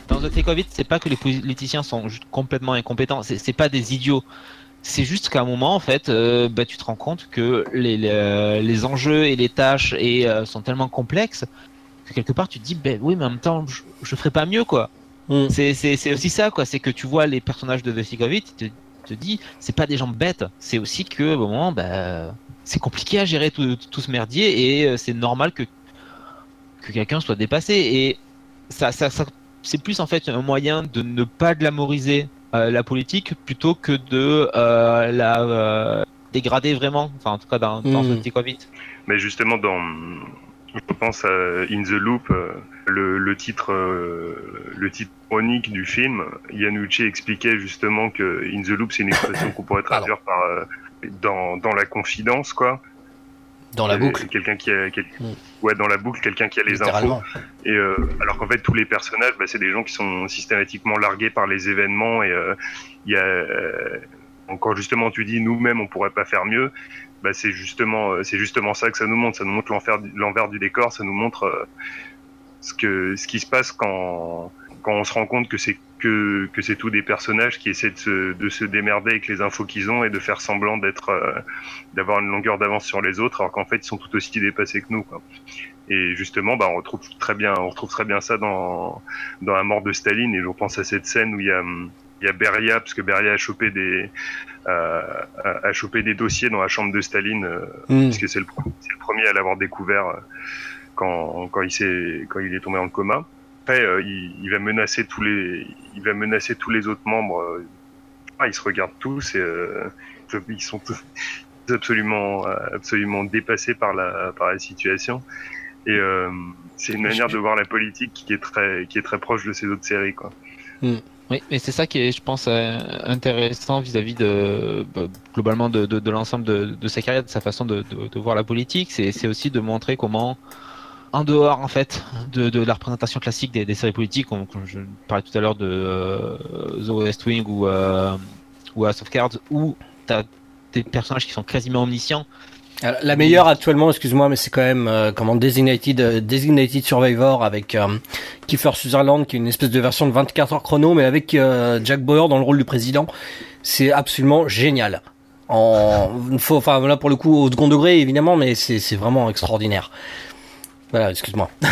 dans The Take of It, c'est pas que les politiciens sont juste complètement incompétents, c'est pas des idiots. C'est juste qu'à un moment, en fait, euh, bah, tu te rends compte que les, les, enjeux et les tâches et, euh, sont tellement complexes que quelque part tu te dis, ben oui, mais en même temps, je, je ferais pas mieux, quoi. Mm. C'est aussi ça, quoi. C'est que tu vois les personnages de The Take of It, tu te, te dis, c'est pas des gens bêtes. C'est aussi que, au moment, bah, c'est compliqué à gérer tout, tout, ce merdier et euh, c'est normal que, que quelqu'un soit dépassé. Et ça, ça, ça c'est plus en fait un moyen de ne pas glamoriser euh, la politique plutôt que de euh, la euh, dégrader vraiment. Enfin, en tout cas, dans, dans mmh. Covid. Mais justement, dans, je pense à In the Loop, le, le titre, le titre chronique du film. Yanucci expliquait justement que In the Loop, c'est une expression qu'on pourrait [laughs] traduire par dans, dans la confidence, quoi. Dans la boucle. Quelqu'un qui a, mm. ouais, dans la boucle, quelqu'un qui a les infos. Et euh, alors qu'en fait, tous les personnages, bah, c'est des gens qui sont systématiquement largués par les événements. Et euh, il y a, euh, encore justement, tu dis, nous-mêmes, on pourrait pas faire mieux. Bah, c'est justement, c'est justement ça que ça nous montre. Ça nous montre l'envers du décor. Ça nous montre ce que, ce qui se passe quand, quand on se rend compte que c'est que, que c'est tous des personnages qui essaient de se, de se démerder avec les infos qu'ils ont et de faire semblant d'être euh, d'avoir une longueur d'avance sur les autres alors qu'en fait ils sont tout aussi dépassés que nous quoi. Et justement bah on retrouve très bien on retrouve très bien ça dans dans la mort de Staline et je pense à cette scène où il y a il y a Beria parce que Beria a chopé des euh, a, chopé des dossiers dans la chambre de Staline euh, mm. puisque c'est le, le premier à l'avoir découvert quand quand il s'est quand il est tombé en coma après, euh, il, va menacer tous les, il va menacer tous les autres membres. Euh, ah, ils se regardent tous et euh, ils sont tous absolument, absolument dépassés par la, par la situation. Et c'est une manière de voir la politique qui est très, qui est très proche de ces autres séries, quoi. Hmm. Oui, mais c'est ça qui est, je pense, intéressant vis-à-vis de bah, globalement de, de, l'ensemble de, de, sa carrière, de sa façon de, de voir la politique. C'est aussi de montrer comment en dehors en fait de, de la représentation classique des, des séries politiques, comme, je parlais tout à l'heure de euh, The West Wing ou, euh, ou House of Cards, où tu as des personnages qui sont quasiment omniscients. la meilleure actuellement, excuse-moi, mais c'est quand même euh, comment Designated, euh, Designated Survivor avec Kiefer Sutherland, qui est une espèce de version de 24 heures chrono, mais avec Jack Bauer dans le rôle du président. C'est absolument génial. En, enfin là pour le coup au second degré évidemment, mais c'est vraiment extraordinaire. Voilà, excuse-moi. [laughs]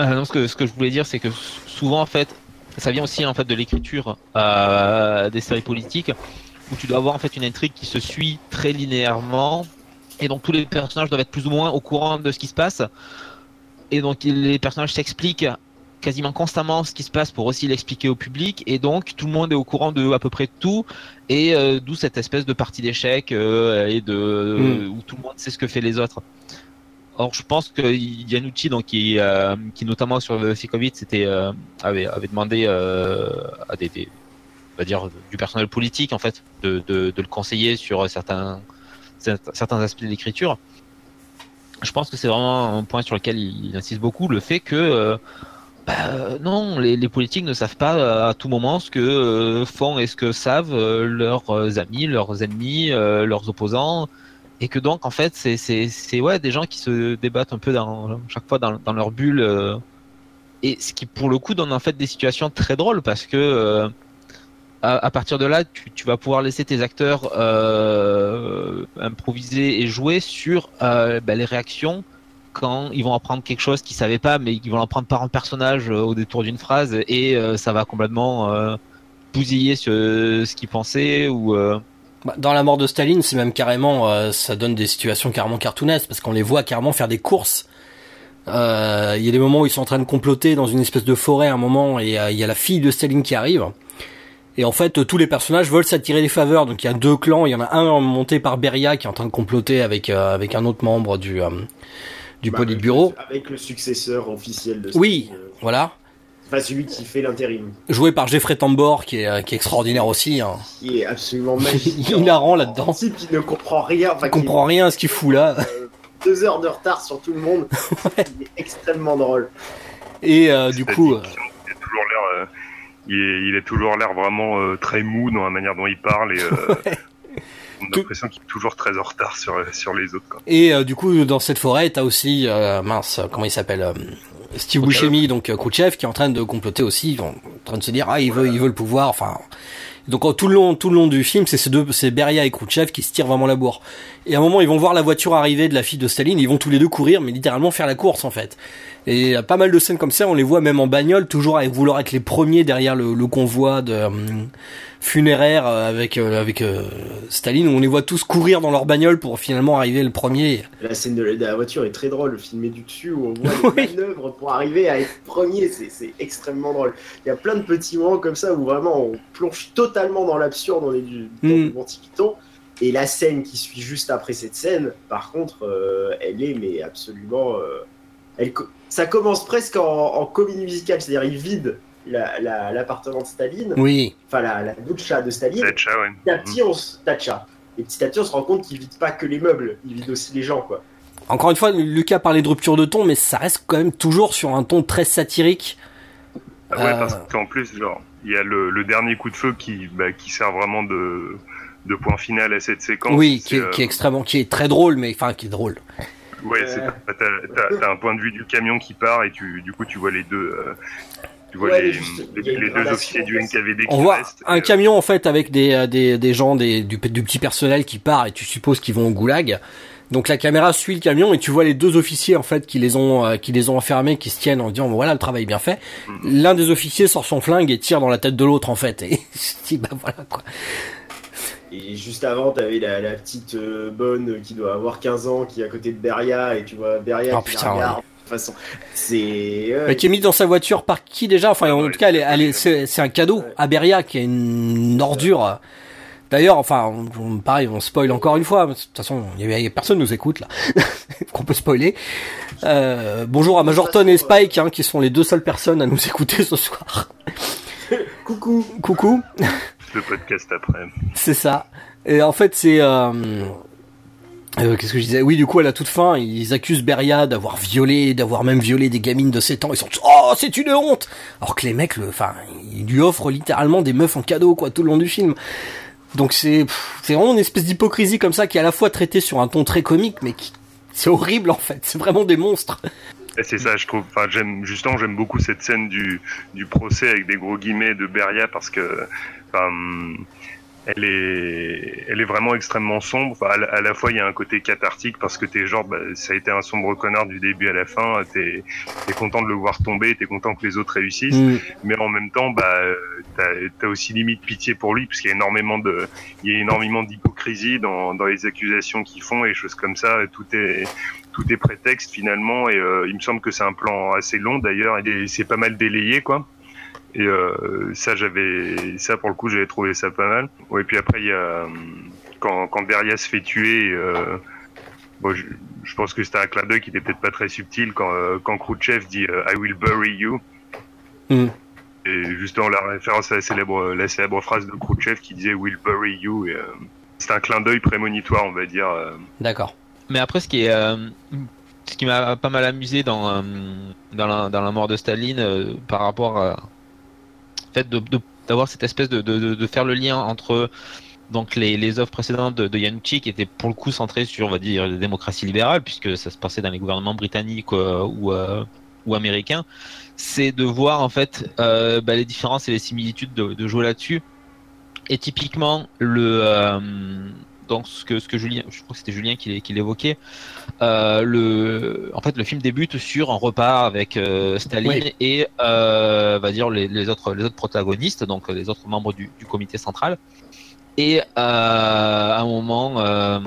Euh, non, ce que, ce que je voulais dire, c'est que souvent, en fait, ça vient aussi en fait de l'écriture euh, des séries politiques, où tu dois avoir en fait une intrigue qui se suit très linéairement, et donc tous les personnages doivent être plus ou moins au courant de ce qui se passe, et donc les personnages s'expliquent quasiment constamment ce qui se passe pour aussi l'expliquer au public et donc tout le monde est au courant de à peu près tout et euh, d'où cette espèce de partie d'échec euh, et de hmm. où tout le monde sait ce que fait les autres. Or, je pense que Yanucci, donc qui, euh, qui notamment sur le Covid, c'était euh, avait, demandé euh, à des, on va dire du personnel politique en fait de, de, de le conseiller sur certains certains aspects de l'écriture. Je pense que c'est vraiment un point sur lequel il, insiste beaucoup, le fait que bah, non, les, les, politiques ne savent pas à tout moment ce que font et ce que savent leurs amis, leurs ennemis, leurs opposants et que donc en fait c'est ouais des gens qui se débattent un peu dans chaque fois dans, leur bulle euh, et ce qui pour le coup donne en fait des situations très drôles parce que euh, à, partir de là tu, vas pouvoir laisser tes acteurs euh, improviser et jouer sur bah, les réactions quand ils vont apprendre quelque chose qu'ils savaient pas mais qu'ils vont apprendre par un personnage au détour d'une phrase et ça va complètement bousiller ce, ce qu'ils pensaient ou dans la mort de Staline, c'est même carrément, euh, ça donne des situations carrément cartoonesques parce qu'on les voit carrément faire des courses. Euh, il y a des moments où ils sont en train de comploter dans une espèce de forêt à un moment et euh, il y a la fille de Staline qui arrive. Et en fait, tous les personnages veulent s'attirer des faveurs. Donc il y a deux clans. Il y en a un monté par Beria qui est en train de comploter avec avec un autre membre du du bah, Politburo. Avec le successeur officiel de. Oui, voilà. Enfin, celui qui fait l'intérim. Joué par Jeffrey Tambor, qui est, qui est extraordinaire aussi. Hein. Qui est absolument [laughs] magique. Hilarant là-dedans. Type qui ne comprend rien. Enfin, il comprend rien à ce qu'il fout là. Euh, deux heures de retard sur tout le monde. [laughs] Il est extrêmement drôle. Et euh, du coup. Euh, il, a toujours l'air, euh, il, est, toujours l'air vraiment euh, très mou dans la manière dont il parle et. [laughs] On a l'impression qu'il est toujours très en retard sur, sur les autres. Quoi. Et du coup, dans cette forêt, t'as aussi, mince, comment il s'appelle Steve Buscemi, donc euh, Khrouchtchev, qui est en train de comploter aussi en train de se dire ah il veut il veut le pouvoir. Enfin donc tout le long tout le long du film c'est ces deux c'est Beria et Khrouchtchev qui se tirent vraiment la bourre. Et à un moment ils vont voir la voiture arriver de la fille de Staline, ils vont tous les deux courir mais littéralement faire la course en fait. Et il y a pas mal de scènes comme ça, on les voit même en bagnole, toujours avec vouloir être les premiers derrière le, le convoi de euh, funéraire euh, avec euh, avec Staline, où on les voit tous courir dans leur bagnole pour finalement arriver le premier. La scène de la, voiture est très drôle, filmé du dessus, où on voit [laughs] les manœuvres pour arriver à être premier, c'est extrêmement drôle. Il y a plein de petits moments comme ça où vraiment on plonge totalement dans l'absurde, on est du, dans mm. Monty Python. Et la scène qui suit juste après cette scène, par contre, elle est mais absolument elle, ça commence presque en, en comédie musicale, c'est-à-dire il vide l'appartement de Staline, oui. enfin la, la doucha de Staline. Tacha, ouais. Petit à petit, on, Tacha. Et petit à petit, on se rend compte qu'il vide pas que les meubles, il vide aussi les gens, quoi. Encore une fois, Lucas parlait de rupture de ton, mais ça reste quand même toujours sur un ton très satirique. Ah ouais, parce euh. qu'en plus, genre, il y a le, le, dernier coup de feu qui, bah, qui sert vraiment de, de point final à cette séquence. Oui, qui est, qui est, euh, extrêmement, qui est très drôle, mais enfin, qui est drôle. Ouais, t'as un point de vue du camion qui part et tu, du coup tu vois les deux. Euh, tu vois les, les, deux officiers du NKVD qui On voit un camion en fait avec des, euh, des, des gens des, du, du petit personnel qui part et tu supposes qu'ils vont au goulag. Donc la caméra suit le camion et tu vois les deux officiers en fait qui les ont euh, qui les ont enfermés, qui se tiennent en disant voilà le travail est bien fait. Mm. L'un des officiers sort son flingue et tire dans la tête de l'autre en fait. Et [laughs] je dis bah voilà quoi. Et juste avant, tu avais la, petite euh, bonne qui doit avoir 15 ans, qui est à côté de Beria, et tu vois Beria oh, qui regarde. De toute façon, c'est. Mais qui est mise dans sa voiture par qui déjà? Enfin, en tout cas, elle est, c'est, un cadeau à Beria qui est une ordure. D'ailleurs, enfin, pareil, on spoil encore une fois. De toute façon, il y, a personne nous écoute là, [laughs] qu'on peut spoiler. Euh, bonjour à Majorton et Spike, hein, qui sont les deux seules personnes à nous [laughs] écouter ce soir. [laughs] Coucou. Coucou le podcast après. C'est ça. Et en fait, c'est... Euh, euh, Qu'est-ce que je disais? Oui, du coup, à la toute fin, ils accusent Beria d'avoir violé, d'avoir même violé des gamines de 7 ans. Ils sont oh, c'est une honte Alors que les mecs, le, enfin, ils lui offrent littéralement des meufs en cadeau, quoi, tout le long du film. Donc c'est, c'est vraiment une espèce d'hypocrisie comme ça qui est à la fois traitée sur un ton très comique, mais qui, c'est horrible en fait. C'est vraiment des monstres. C'est ça, je trouve. Enfin, j'aime justement, j'aime beaucoup cette scène du, du procès avec des gros guillemets de Beria parce que elle est, elle est vraiment extrêmement sombre. à, la, fois, il y a un côté cathartique parce que t'es genre, bah, ça a été un sombre connard du début à la fin. T'es, es content de le voir tomber, t'es content que les autres réussissent, mm. mais en même temps, bah, t'as, as aussi limite pitié pour lui parce qu'il y a énormément de, il y a énormément d'hypocrisie dans, dans les accusations qu'ils font et choses comme ça. Tout est, tout est prétexte finalement et euh, il me semble que c'est un plan assez long d'ailleurs et c'est pas mal délayé quoi. Et euh, ça, j'avais, ça pour le coup, j'avais trouvé ça pas mal. Ouais, et puis après, il y a euh, quand, quand Beria se fait tuer. Euh, bon, je, je, pense que c'était un clin d'œil qui était peut-être pas très subtil quand euh, quand Khrouchtchev dit euh, I will bury you. Mm. Et justement la référence à la célèbre la célèbre phrase de Khrouchtchev qui disait Will bury you. Et, c'est un clin d'œil prémonitoire, on va dire. D'accord. Mais après, ce qui est ce qui m'a pas mal amusé dans dans la, dans la mort de Staline par rapport à fait d'avoir cette espèce de, de, faire le lien entre donc les, les offres précédentes de, de qui étaient pour le coup centrées sur on va dire la démocratie libérale puisque ça se passait dans les gouvernements britanniques euh, ou, euh, ou américains c'est de voir en fait euh, bah, les différences et les similitudes de, jouer là-dessus. Et typiquement le donc ce que ce que Julien, je crois que c'était Julien qui, qui l'évoquait. Euh, le, en fait, le film débute sur un repas avec euh, Staline et euh, va dire les, les, autres les autres protagonistes, donc les autres membres du, du comité central. Et euh, à un moment, euh,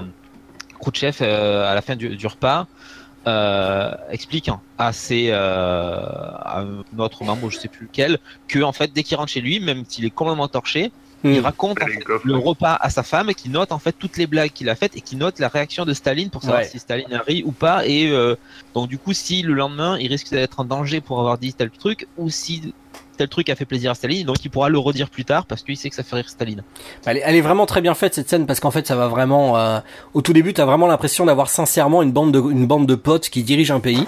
Khrouchtchev, à la fin du, du repas, explique à ses à un autre membre, je sais plus lequel, que en fait, dès qu'il rentre chez lui, même s'il est complètement torché, il hmm. raconte le repas à sa femme, qui note en fait toutes les blagues qu'il a faites et qui note la réaction de Staline pour savoir si Staline a ri ou pas. Et euh, donc du coup, si le lendemain il risque d'être en danger pour avoir dit tel truc, ou si tel truc a fait plaisir à Staline, donc il pourra le redire plus tard parce qu'il sait que ça fait rire Staline. Elle est, elle est vraiment très bien faite cette scène parce qu'en fait ça va vraiment. Euh, au tout début, t'as vraiment l'impression d'avoir sincèrement une bande de une bande de potes qui dirigent un pays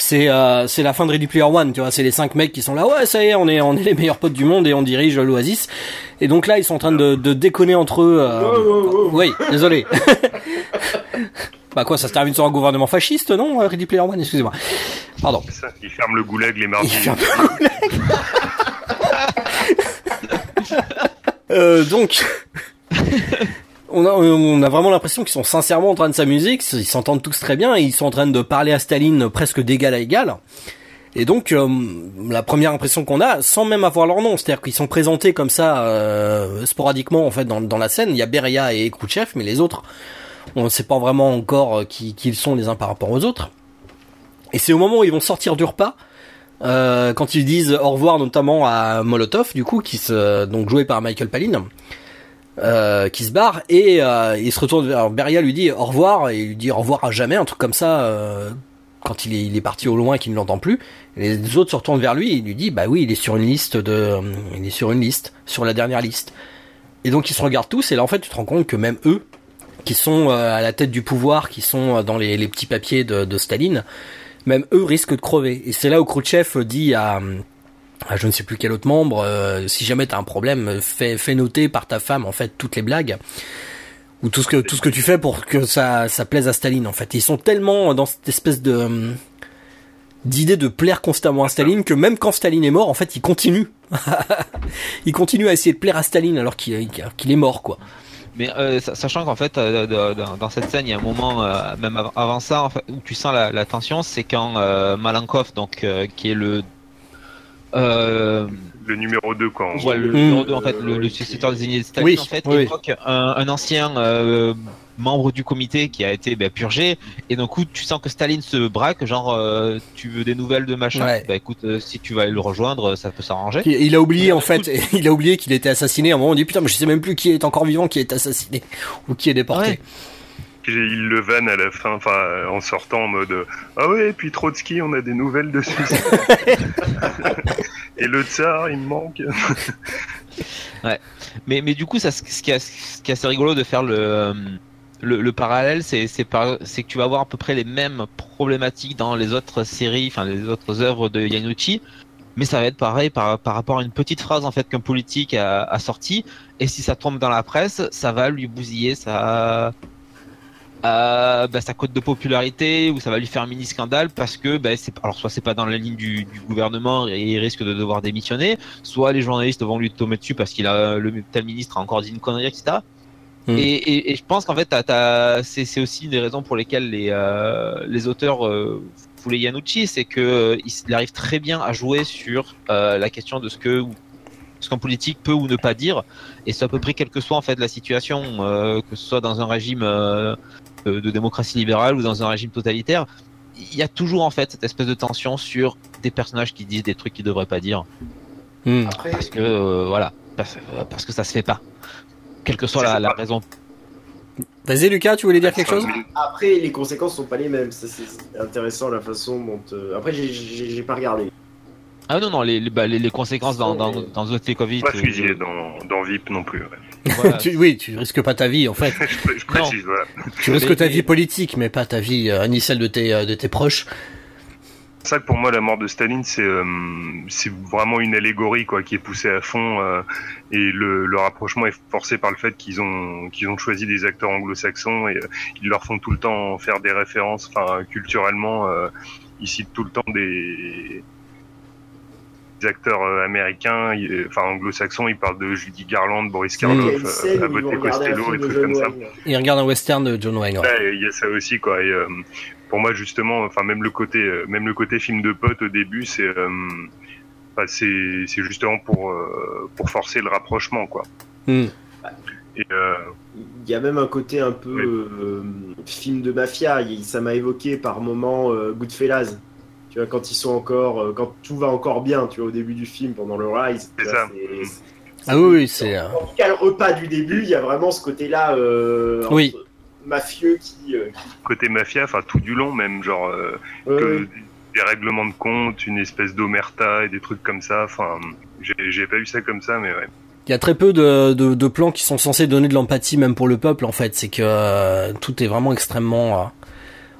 c'est euh, c'est la fin de Ready Player One, tu vois, c'est les cinq mecs qui sont là, ouais, ça y est, on est on est les meilleurs potes du monde et on dirige l'Oasis. Et donc là, ils sont en train de, de déconner entre eux. Euh... Oui, désolé. [laughs] bah quoi, ça se termine sur un gouvernement fasciste, non Ready Player One, excusez-moi. Pardon. Ça, ils ferment le goulag les mardis. Ils ferment le goulag. [laughs] Euh, donc, on a, on a vraiment l'impression qu'ils sont sincèrement en train de s'amuser, qu'ils s'entendent tous très bien, et ils sont en train de parler à Staline presque d'égal à égal. Et donc, euh, la première impression qu'on a, sans même avoir leur nom, c'est-à-dire qu'ils sont présentés comme ça euh, sporadiquement en fait dans, la scène. Il y a Beria et Khrouchtchev, mais les autres, on ne sait pas vraiment encore qui, qui ils sont les uns par rapport aux autres. Et c'est au moment où ils vont sortir du repas, euh, quand ils disent au revoir notamment à Molotov, du coup, qui se donc joué par Michael Palin, euh, qui se barre et euh, il se retourne vers Beria, lui dit au revoir et il lui dit au revoir à jamais, un truc comme ça. euh, quand il est, parti au loin qu'il ne l'entend plus, les autres se retournent vers lui et il lui dit bah oui, il est sur une liste de, il est sur une liste, sur la dernière liste. Et donc ils se regardent tous et là en fait tu te rends compte que même eux, qui sont euh, à la tête du pouvoir, qui sont euh, dans les, petits papiers de, de Staline, même eux risquent de crever. Et c'est là où Khrouchtchev dit à je ne sais plus quel autre membre, euh, si jamais t'as un problème, fais, noter par ta femme en fait toutes les blagues ou tout ce que tout ce que tu fais pour que ça ça plaise à Staline en fait. Ils sont tellement dans cette espèce de hum, d'idée de plaire constamment à Staline que même quand Staline est mort, en fait, il continue. [laughs] il continue à essayer de plaire à Staline alors qu'il est mort quoi. Mais euh, sa- sachant qu'en fait, euh, dans cette scène, il y a un moment, même av- avant ça, où tu sens la, tension, c'est quand Malenkov, donc qui est le euh, Le numéro 2, quoi. ouais, le Mm. numéro 2, en fait, le, le successeur désigné de Staline, Oui, en fait, oui. évoque un, un ancien euh, membre du comité qui a été bah, purgé, et d'un coup, tu sens que Staline se braque, genre, euh, tu veux des nouvelles de machin, Ouais. bah écoute, euh, si tu vas aller le rejoindre, ça peut s'arranger. Il, il a oublié en fait, [laughs] il a oublié qu'il était assassiné. À un moment, on dit putain, mais je sais même plus qui est encore vivant, qui est assassiné ou qui est déporté. Ouais. Puis Il le vanne à la fin, enfin, euh, en sortant en mode euh, Ah ouais, et puis Trotsky, on a des nouvelles dessus. [laughs] et le tsar, il me manque. [laughs] Mais, mais du coup, ça, ce qui est, ce qui est assez rigolo de faire le, euh, le, le parallèle, c'est que tu vas avoir à peu près les mêmes problématiques dans les autres séries, enfin les autres œuvres de Yanucci, mais ça va être pareil par, par rapport à une petite phrase en fait qu'un politique a, a sorti, et si ça tombe dans la presse, ça va lui bousiller sa, euh, bah, sa cote de popularité ou ça va lui faire un mini scandale parce que bah, c'est alors soit c'est pas dans la ligne du, du gouvernement et il risque de devoir démissionner, soit les journalistes vont lui tomber dessus parce qu'il a le tel ministre a encore dit une connerie etc. Mm. Et, et, et je pense qu'en fait c'est aussi une des raisons pour lesquelles les euh, les auteurs euh, voulaient Yanucci, c'est que euh, il, il arrive très bien à jouer sur euh, la question de ce que ce qu'un politique peut ou ne pas dire, et c'est à peu près quelle que soit en fait la situation, euh, que ce soit dans un régime euh, de, de démocratie libérale ou dans un régime totalitaire, il y a toujours en fait cette espèce de tension sur des personnages qui disent des trucs qu'ils devraient pas dire, Hmm. Après, parce que euh, voilà, parce, parce que ça se fait pas, quelle que soit la, la raison. Vas-y Lucas, tu voulais dire quelque chose? Après, les conséquences sont pas les mêmes. C'est intéressant la façon dont. euh, Après, j'ai- pas regardé. Ah non non, les, les, bah, les, les conséquences dans dans dans Zotlekovic, Pas euh, fusillé dans, dans VIP non plus. ouais. Voilà. Tu- Oui, tu risques pas ta vie en fait. [laughs] Je, pré- je précise, voilà. Tu risques Mais- ta mais- vie politique, mais pas ta vie euh, ni celle de tes euh, de tes proches. C'est ça que pour moi, la mort de Staline, c'est euh, c'est vraiment une allégorie quoi, qui est poussée à fond. euh, et le, le rapprochement est forcé par le fait qu'ils ont, qu'ils ont choisi des acteurs anglo-saxons et euh, ils leur font tout le temps faire des références. Enfin, culturellement, euh, ils citent tout le temps des acteurs euh, américains, ils- enfin anglo-saxons. Ils parlent de Judy Garland, Boris Karloff, euh, ils vont Abbott et Costello et trucs comme ça. Wayne. Il regarde un western de John Wayne. Ouais, il y a ça aussi quoi. Et, euh, pour moi justement, enfin même le côté, euh, même le côté film de pote au début, c'est, euh, c'est, justement pour euh, pour forcer le rapprochement quoi. Hmm. Et euh, Il y a même un côté un peu Oui. euh, film de mafia. Ça m'a évoqué par moments euh, Goodfellas. Tu vois, quand ils sont encore, euh, quand tout va encore bien, tu vois, au début du film, pendant le Rise. C'est ça. Ah oui, c'est. En tout cas, le repas du début, il y a vraiment ce côté-là euh, entre Oui. mafieux qui. euh, côté mafia, enfin tout du long même, genre euh, ouais, que ouais. des règlements de compte, une espèce d'omerta et des trucs comme ça. Enfin, j'ai, pas vu ça comme ça, mais ouais. Il y a très peu de, de, de plans qui sont censés donner de l'empathie même pour le peuple en fait. C'est que euh, tout est vraiment extrêmement.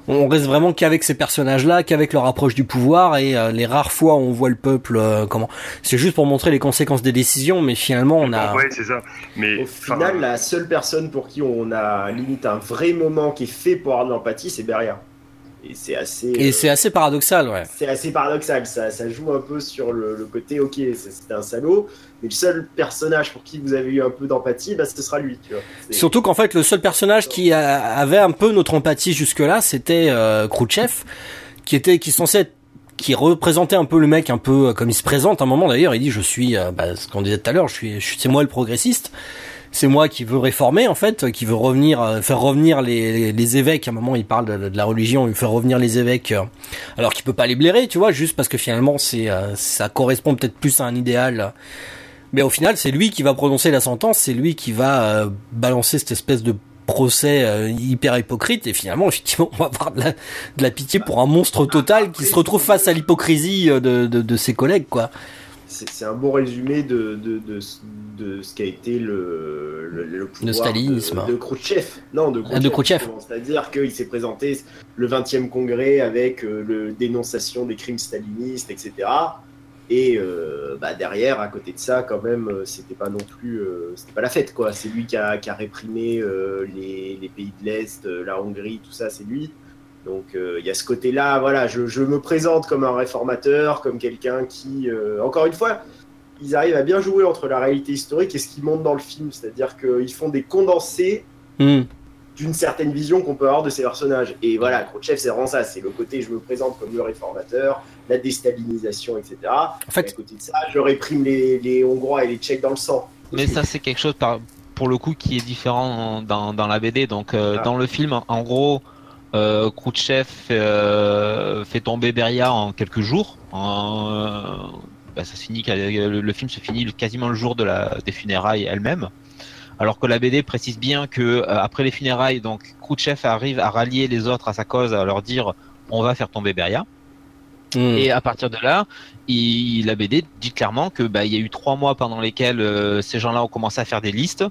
On reste vraiment qu'avec ces personnages-là, qu'avec leur approche du pouvoir et euh, les rares fois où on voit le peuple euh, comment. C'est juste pour montrer les conséquences des décisions, mais finalement on a. Ouais, c'est ça. Mais Au final, la seule personne pour qui on a limite un vrai moment qui est fait pour avoir de l'empathie, c'est Beria. Et c'est assez. Et c'est assez paradoxal, ouais. C'est assez paradoxal. Ça, ça joue un peu sur le, le côté, ok, c'est un salaud, mais le seul personnage pour qui vous avez eu un peu d'empathie, bah, ce sera lui. Tu vois. Surtout qu'en fait, le seul personnage qui a, avait un peu notre empathie jusque-là, c'était euh, Khrouchtchev, qui était, qui est censé être qui représentait un peu le mec un peu comme il se présente à un moment d'ailleurs il dit je suis bah, ce qu'on disait tout à l'heure je suis, je suis c'est moi le progressiste c'est moi qui veux réformer en fait, qui veut revenir, euh, faire revenir les, évêques. À un moment, il parle de, la religion, il fait revenir les évêques, euh, alors qu'il peut pas les blairer, tu vois, juste parce que finalement, c'est, euh, ça correspond peut-être plus à un idéal. Mais au final, c'est lui qui va prononcer la sentence, c'est lui qui va balancer cette espèce de procès hyper hypocrite et finalement [laughs] effectivement on va avoir de la, pitié pour un monstre total qui se retrouve face à l'hypocrisie de, de, ses collègues quoi c'est un bon résumé de, de, de ce qu'a été le, le, pouvoir stalinisme. De, Khrouchtchev. Non, de ah, Khrouchtchev. C'est-à-dire qu'il s'est présenté le 20e congrès avec euh, le dénonciation des crimes stalinistes, etc. Et euh, bah derrière, à côté de ça, quand même, euh, c'était pas non plus, c'était pas la fête, quoi. C'est lui qui a, qui a réprimé les, les, pays de l'Est, la Hongrie, tout ça, c'est lui. Donc il y a ce côté-là, voilà, je, je, me présente comme un réformateur, comme quelqu'un qui, encore une fois, ils arrivent à bien jouer entre la réalité historique et ce qui monte dans le film. C'est-à-dire qu'ils font des condensés hmm. d'une certaine vision qu'on peut avoir de ces personnages. Et voilà, Khrouchtchev, c'est vraiment ça. C'est le côté je me présente comme le réformateur, la déstabilisation, etc. En fait, à côté de ça, je réprime les, Hongrois et les Tchèques dans le sang. Mais ça, c'est quelque chose par, pour le coup qui est différent dans, dans la BD. Donc, euh, ah. dans le film, en gros. Euh, Khrouchtchev euh, fait tomber Beria en quelques jours, en, bah, ça finit, le, film se finit quasiment le jour de la, des funérailles elles-mêmes. Alors que la BD précise bien que euh, après les funérailles, donc Khrouchtchev arrive à rallier les autres à sa cause, à leur dire on va faire tomber Beria. Hmm. Et à partir de là, il, la BD dit clairement que bah, il y a eu trois mois pendant lesquels euh, ces gens-là ont commencé à faire des listes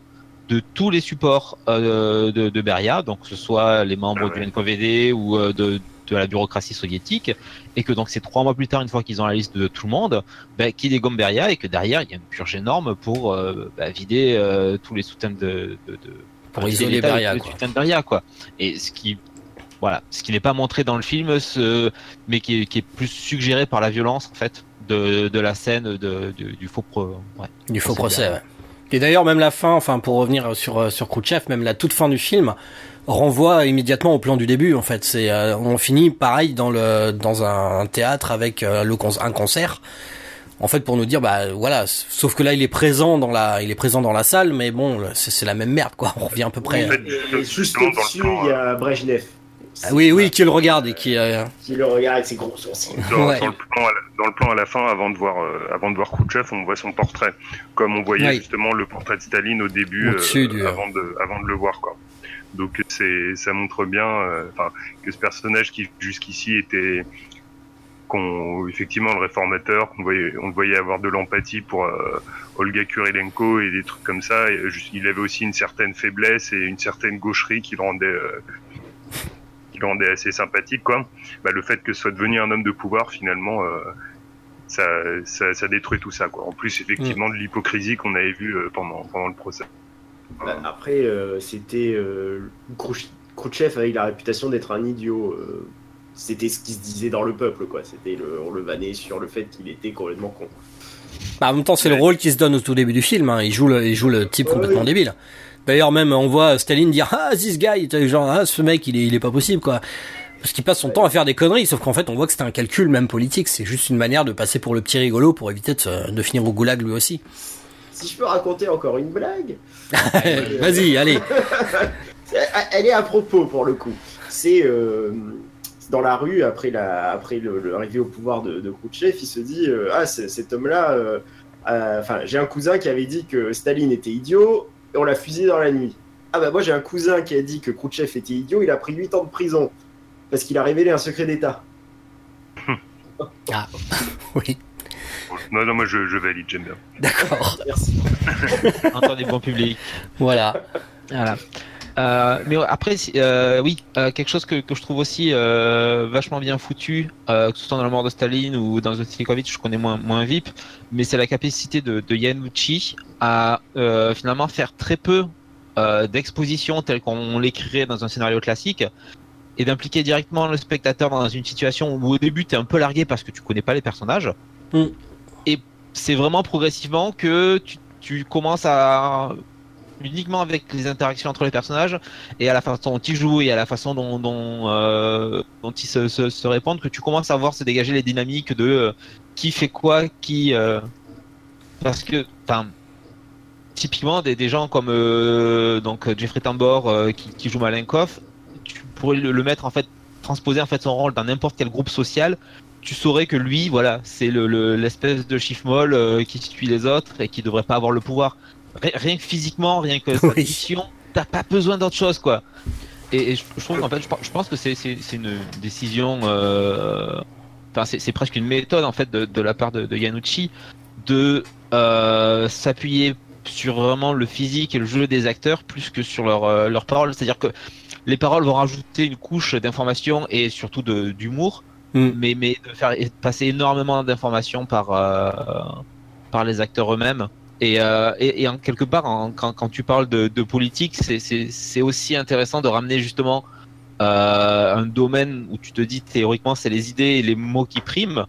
de tous les supports euh, de, de, Beria, donc que ce soit les membres ah du NKVD ou de, de la bureaucratie soviétique, et que donc c'est trois mois plus tard, une fois qu'ils ont la liste de tout le monde, bah, qui dégomme Beria, et que derrière il y a une purge énorme pour euh, bah, vider euh, tous les soutiens de, de, de pour isoler Beria, quoi. quoi. Et ce qui voilà, ce qui n'est pas montré dans le film, ce, mais qui est, qui est, plus suggéré par la violence en fait de, de la scène de, du faux ouais, du faux procès. Ouais. Et d'ailleurs même la fin, enfin pour revenir sur sur Khrouchtchev, même la toute fin du film, renvoie immédiatement au plan du début en fait. C'est euh, on finit pareil dans le dans un théâtre avec euh, le un concert. En fait, pour nous dire, bah voilà, sauf que là, il est présent dans la, il est présent dans la salle, mais bon, c'est la même merde, quoi. On revient à peu près. juste au-dessus, il y a Brejnev. Ah oui, oui, qui le regarde et qui. Euh... Qui le regarde avec ses gros sourcils. Dans, le, plan à la, fin, avant de voir, euh, avant de voir Khrouchtchev, on voit son portrait, comme on voyait justement le portrait de Staline au début, avant de, avant de le voir, quoi. Donc c'est, ça montre bien, euh, que ce personnage qui jusqu'ici était, qu'on, effectivement le réformateur, qu'on voyait, on voyait avoir de l'empathie pour euh, Olga Kurilenko et des trucs comme ça. il avait aussi une certaine faiblesse et une certaine gaucherie qui le rendait, euh, qui le rendait assez sympathique, quoi. Bah, le fait que ce soit devenu un homme de pouvoir, finalement. Ça, ça, ça, détruit tout ça quoi. En plus effectivement mm. de l'hypocrisie qu'on avait vu pendant pendant le procès. Bah, après, euh, c'était euh, Khrouchtchev avec la réputation d'être un idiot. Euh, c'était ce qui se disait dans le peuple, quoi. C'était le, on le vannait sur le fait qu'il était complètement con. Bah, en même temps, c'est le rôle qui se donne au tout début du film. Hein. Il joue le, il joue le type complètement débile. D'ailleurs, même on voit Staline dire ah this guy, genre ah ce mec, il est, il est pas possible quoi. Parce qu'il passe son temps à faire des conneries, sauf qu'en fait, on voit que c'est un calcul même politique. C'est juste une manière de passer pour le petit rigolo pour éviter de, de finir au goulag lui aussi. Si je peux raconter encore une blague. [laughs] Vas-y, allez. [laughs] Elle est à propos pour le coup. C'est euh, dans la rue après la après l'arrivée au pouvoir de, de Khrouchtchev, il se dit euh, ah cet homme-là. Euh, enfin, j'ai un cousin qui avait dit que Staline était idiot et on l'a fusillé dans la nuit. Ah bah moi j'ai un cousin qui a dit que Khrouchtchev était idiot, il a pris 8 ans de prison parce qu'il a révélé un secret d'État. [laughs] ah [laughs] oui. Non, non, moi je, valide, j'aime bien. D'accord. Merci. Entendez bon public. Voilà. Voilà. Euh, mais après, euh, oui, euh, quelque chose que, que, je trouve aussi vachement bien foutu, que ce soit dans la mort de Staline ou dans The je connais moins, moins VIP, mais c'est la capacité de, de Yanucci à finalement faire très peu d'expositions telles qu'on l'écrirait dans un scénario classique et d'impliquer directement le spectateur dans une situation où au début tu es un peu largué parce que tu connais pas les personnages. Mm. Et c'est vraiment progressivement que tu, tu commences à uniquement avec les interactions entre les personnages et à la façon dont ils jouent et à la façon dont, euh, ils se, répondent que tu commences à voir se dégager les dynamiques de euh, qui fait quoi, qui euh, parce que typiquement des, gens comme donc Jeffrey Tambor qui, joue Malenkov, tu pourrais le, mettre en fait transposer en fait son rôle dans n'importe quel groupe social. Tu saurais que lui, voilà, c'est l'espèce le, de chiffre molle qui suit les autres et qui devrait pas avoir le pouvoir. Rien que physiquement, rien que sa [laughs] mission, t'as pas besoin d'autre chose, quoi. Et, et je, je, trouve qu'en fait, je, je, pense que c'est une décision, euh, enfin, c'est presque une méthode en fait de, de la part de, de Yanucci de euh, s'appuyer sur vraiment le physique et le jeu des acteurs plus que sur leurs euh, leur paroles. C'est-à-dire que les paroles vont rajouter une couche d'information et surtout d'humour, mm. mais, mais de faire passer énormément d'informations par, euh, par les acteurs eux-mêmes. Et, euh, et, et, en quelque part, en, quand, quand, tu parles de, de politique, c'est aussi intéressant de ramener justement euh, un domaine où tu te dis théoriquement c'est les idées et les mots qui priment.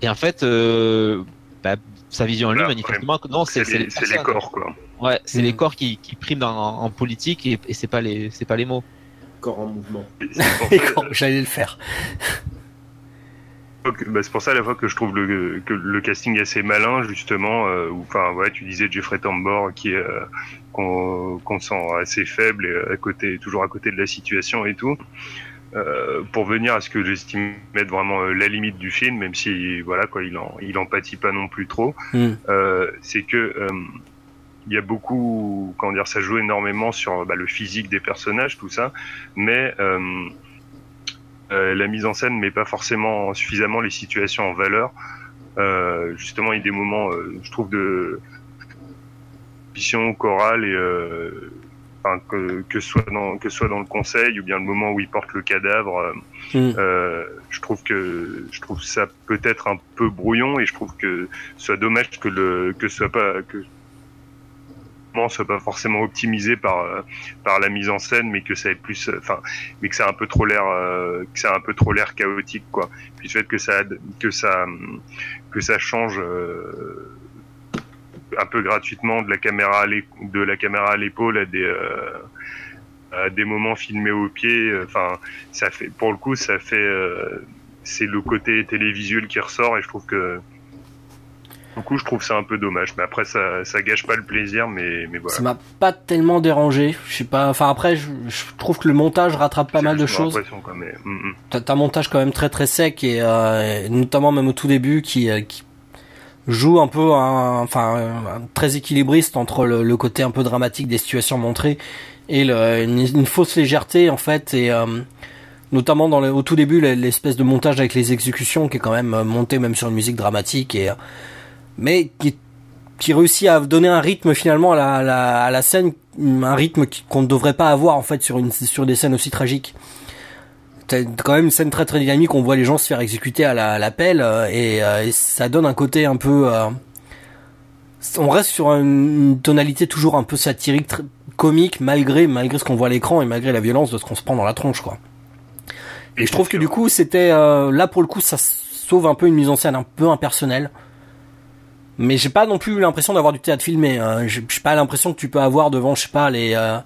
Et en fait, euh, bah, sa vision à lui, manifestement, ouais, non, c'est les, les, les, corps, quoi. Ouais, c'est mmh. les corps qui, qui priment en, en politique et, et c'est pas les, c'est pas les mots. Corps en mouvement. [laughs] J'allais le faire. Bah, c'est pour ça à la fois que je trouve le, que le casting assez malin justement. Euh, enfin ouais, tu disais Jeffrey Tambor qui euh, qu'on qu sent assez faible et à côté, toujours à côté de la situation et tout. Euh, pour venir à ce que j'estime être vraiment la limite du film, même si voilà quoi, il en, il empathie pas non plus trop. Mm. c'est que il y a beaucoup, comment dire, ça joue énormément sur bah, le physique des personnages, tout ça, mais euh, la mise en scène met pas forcément suffisamment les situations en valeur. Euh, justement, il y a des moments, euh, je trouve, de vision chorale et enfin, que, que soit dans que soit dans le conseil ou bien le moment où il porte le cadavre. Mm. je trouve que je trouve ça peut-être un peu brouillon et je trouve que ce soit dommage que le que ce soit pas que soit pas forcément optimisé par euh, par la mise en scène mais que ça ait plus enfin mais que ça a un peu trop l'air euh, que ça un peu trop l'air chaotique quoi. Puis le fait que ça que ça que ça change euh, un peu gratuitement de la caméra à de la caméra à l'épaule à des à des moments filmés au pied enfin ça fait pour le coup ça fait c'est le côté télévisuel qui ressort et je trouve que du coup, je trouve ça un peu dommage. Mais après, ça, ça gâche pas le plaisir, mais, mais voilà. Ça m'a pas tellement dérangé. Je sais pas. Enfin, après, je, je trouve que le montage rattrape pas mal de choses. Mais... mm -mm. T'as un montage quand même très très sec et, euh, et notamment même au tout début qui, euh, qui joue un peu, un, enfin, un, très équilibriste entre le, le, côté un peu dramatique des situations montrées et le, une, une, fausse légèreté en fait et euh, notamment dans le, au tout début l'espèce de montage avec les exécutions qui est quand même monté même sur une musique dramatique et mais qui, réussit à donner un rythme finalement à la, scène, un rythme qu'on ne devrait pas avoir en fait sur, des scènes aussi tragiques. T'as quand même une scène très très dynamique, on voit les gens se faire exécuter à la, euh, et, euh, et, ça donne un côté un peu... Euh, on reste sur une, tonalité toujours un peu satirique, comique, malgré ce qu'on voit à l'écran et malgré la violence de ce qu'on se prend dans la tronche quoi. Et je trouve que du coup c'était là pour le coup ça sauve un peu une mise en scène un peu impersonnelle mais j'ai pas non plus l'impression d'avoir du théâtre filmé. Hein. J'ai pas l'impression que tu peux avoir devant, je sais pas, les euh,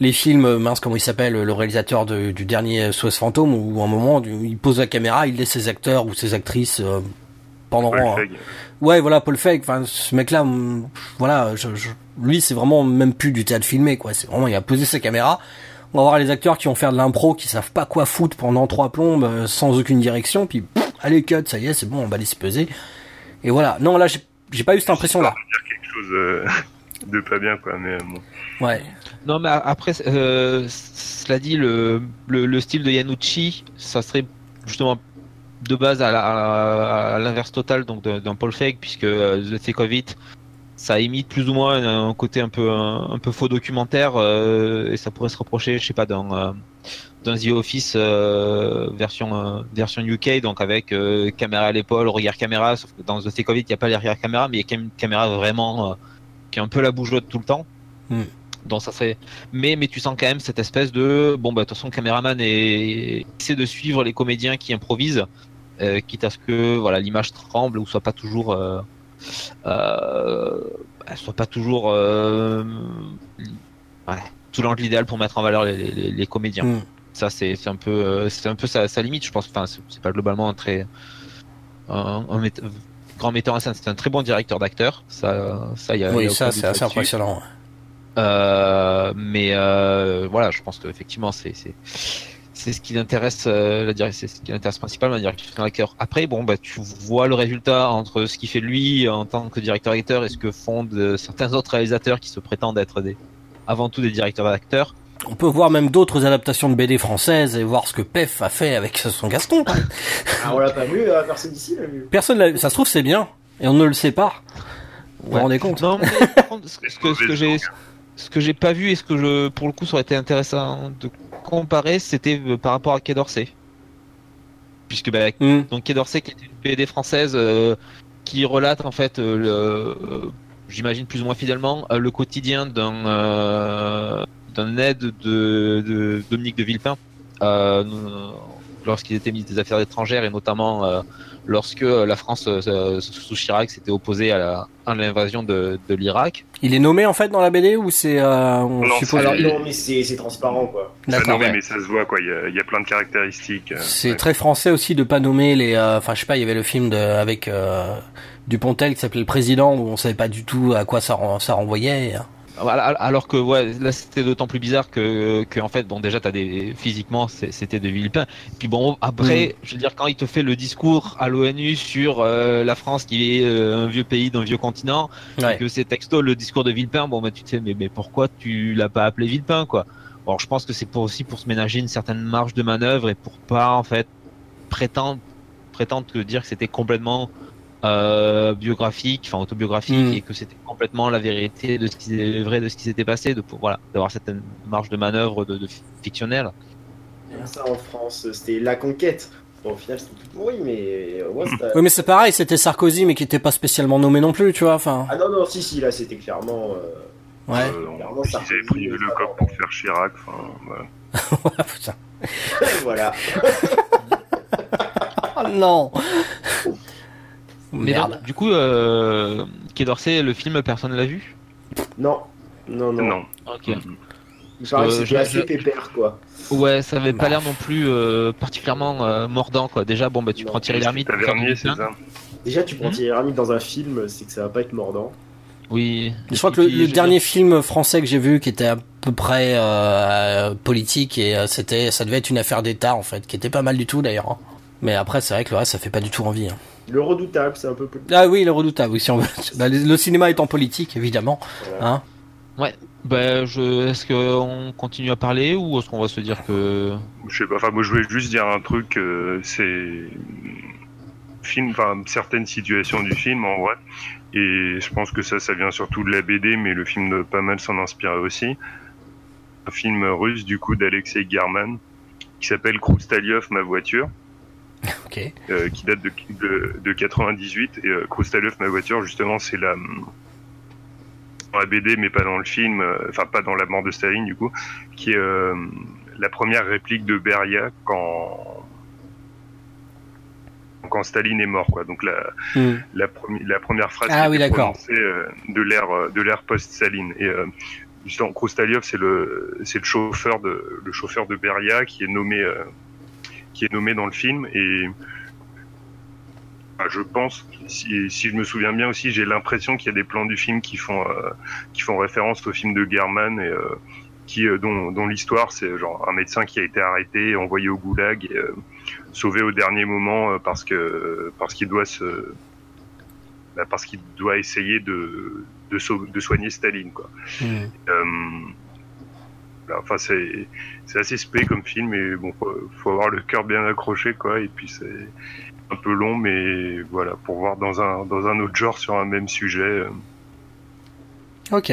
les films, euh, mince comment il s'appelle, le réalisateur de, du dernier SOS Fantôme, où à un moment il pose la caméra, il laisse ses acteurs ou ses actrices euh, pendant. Paul ouais, voilà, Paul Feig. Enfin, ce mec-là, voilà, je, je, lui c'est vraiment même plus du théâtre filmé, quoi. C'est vraiment il a posé sa caméra. On va voir les acteurs qui vont faire de l'impro, qui savent pas quoi foutre pendant trois plombes, euh, sans aucune direction, puis pff, allez cut, ça y est, c'est bon, on va les peser. Et voilà. Non, là, j'ai j'ai pas eu cette impression là. Dire quelque chose euh, [laughs] de pas bien quoi, mais bon. Ouais. Non mais après, euh, cela dit, le, le, le, style de Yanucci, ça serait justement de base à l'inverse total donc d'un Paul Feig puisque euh, The Thick of It, ça imite plus ou moins un, côté un peu un, un peu faux documentaire euh, et ça pourrait se reprocher, je sais pas, dans euh, dans The Office euh, version euh, version UK, donc avec euh, caméra à l'épaule, regard caméra. Sauf que dans The Covid, il n'y a pas les regard caméra, mais il y a quand même une caméra vraiment qui est un peu la bougeotte tout le temps. Mm. Donc ça serait. Mais mais tu sens quand même cette espèce de bon bah de toute façon le caméraman est... essaie de suivre les comédiens qui improvisent, quitte à ce que voilà l'image tremble ou soit pas toujours euh, soit pas toujours ouais, tout l'angle idéal pour mettre en valeur les, les, les comédiens. Mm. Ça c'est un peu euh, c'est un peu sa, sa limite je pense. Enfin c'est pas globalement un très un, un mét- grand metteur en scène. C'est un très bon directeur d'acteurs. Ça ça y a, y a Oui, ça c'est assez impressionnant. Euh, mais euh, voilà, je pense qu'effectivement, c'est c'est c'est ce qui l'intéresse, euh, la direct- c'est ce qui l'intéresse principalement, la direction d'acteur. Après, bon, bah, tu vois le résultat entre ce qu'il fait lui en tant que directeur d'acteur et ce que font de certains autres réalisateurs qui se prétendent être des, avant tout des directeurs d'acteurs. On peut voir même d'autres adaptations de BD françaises et voir ce que Pef a fait avec [laughs] son Gaston. Ah, on l'a pas vu, euh, personne d'ici l'a vu. Personne, l'a- ça se trouve c'est bien et on ne le sait pas. Vous vous rendez compte Non, mais par contre, ce, que- ce que, ce que j'ai, ce que j'ai pas vu et ce que je, pour le coup, ça aurait été intéressant de comparer, c'était euh, par rapport à Quai d'Orsay. Puisque, bah, Hmm. Donc Quai d'Orsay qui est une BD française euh, qui relate en fait euh, le, euh, j'imagine plus ou moins fidèlement euh, le quotidien d'un euh, d'un aide de, de Dominique de Villepin euh, lorsqu'il était ministre des Affaires étrangères et notamment euh, lorsque la France euh, sous Chirac s'était opposée à la- à l'invasion de, de l'Irak. Il est nommé en fait dans la BD ou c'est euh, on Non, suppose Alors Oui. non, mais c'est c'est transparent quoi. D'accord. ouais. mais ça se voit, quoi. Il y a, il y a plein de caractéristiques. euh, C'est ouais. très français aussi de pas nommer les. euh, Enfin, je sais pas, il y avait le film de avec euh, Dupontel qui s'appelait Le Président où on savait pas du tout à quoi ça, ren- ça renvoyait. Voilà, alors que ouais, là c'était d'autant plus bizarre que, que en fait bon déjà t'as des physiquement c'était de Villepin. Puis bon après je veux dire quand il te fait le discours à l'ONU sur euh, la France qui est euh, un vieux pays d'un vieux continent Ouais. que c'est texto le discours de Villepin bon bah tu te sais mais mais pourquoi tu l'as pas appelé Villepin quoi? Alors je pense que c'est pour aussi pour se ménager une certaine marge de manœuvre et pour pas en fait prétendre prétendre que dire que c'était complètement euh, biographique, enfin autobiographique, Mm. et que c'était complètement la vérité de ce qui est vrai de ce qui s'était passé, de pour- voilà, d'avoir cette marge de manœuvre de, de fictionnel. Ça en France, c'était la conquête. Bon, au final, c'était tout pourri, mais moins, c'était- Oui, mais c'est pareil, c'était Sarkozy, mais qui était pas spécialement nommé non plus, tu vois. Enfin, Ah non, non, si, si, là, c'était clairement. euh, ouais. Euh, Clairement, ils Sarkozy, avaient pris euh, le ça coq pour faire Chirac. Enfin, voilà. [laughs] Putain. voilà. [laughs] Oh non. [laughs] Mais Merde. du coup, euh, Quai d'Orsay, le film, personne l'a vu Non, non, non. Non. Ok. Il paraît que Euh, c'était assez je- pépère, quoi. Ouais, ça avait Bah. pas l'air non plus euh, particulièrement euh, mordant, quoi. Déjà, bon, bah tu Non. prends Thierry Lhermitte. Déjà, tu prends Mhm. Thierry Lhermitte dans un film, c'est que ça va pas être mordant. Oui. Je crois que le, dernier film français que j'ai vu, qui était à peu près euh, politique, et c'était, ça devait être une affaire d'État en fait, qui était pas mal du tout d'ailleurs. hein. Mais après, c'est vrai que le reste, ça fait pas du tout envie. hein. Le redoutable, c'est un peu plus. Ah oui, le redoutable. Oui, si on veut. [laughs] Bah, le, cinéma étant politique, évidemment. Voilà. Hein. Bah, je... est-ce qu'on continue à parler ou est-ce qu'on va se dire que. Je sais pas. Enfin, moi, je voulais juste dire un truc. euh, c'est film, enfin certaines situations du film en vrai. Et je pense que ça, ça vient surtout de la BD, mais le film doit pas mal s'en inspirer aussi. Un film russe du coup d'Alexei German qui s'appelle Kroustaliov, ma voiture. [laughs] Ok. euh, qui date de, de, de 98 et euh, ma voiture justement c'est la dans la BD mais pas dans le film euh, enfin pas dans la mort de Staline du coup qui est euh, la première réplique de Beria quand quand Staline est mort quoi donc la Hmm. la, premi- la première phrase Ah qui oui, prononcée de l'ère de l'ère post-Staline et justement Kroustaliov c'est le c'est le chauffeur de le chauffeur de Beria qui est nommé qui est nommé dans le film et bah, je pense si, si je me souviens bien aussi j'ai l'impression qu'il y a des plans du film qui font euh, qui font référence au film de German et euh, qui euh, dont, dont l'histoire c'est genre un médecin qui a été arrêté envoyé au goulag et euh, sauvé au dernier moment parce que parce qu'il doit se bah, parce qu'il doit essayer de de, soigner Staline quoi Hmm. Voilà, enfin c'est c'est assez spé comme film mais bon faut, faut avoir le cœur bien accroché quoi et puis c'est un peu long mais voilà pour voir dans un dans un autre genre sur un même sujet euh, Ok.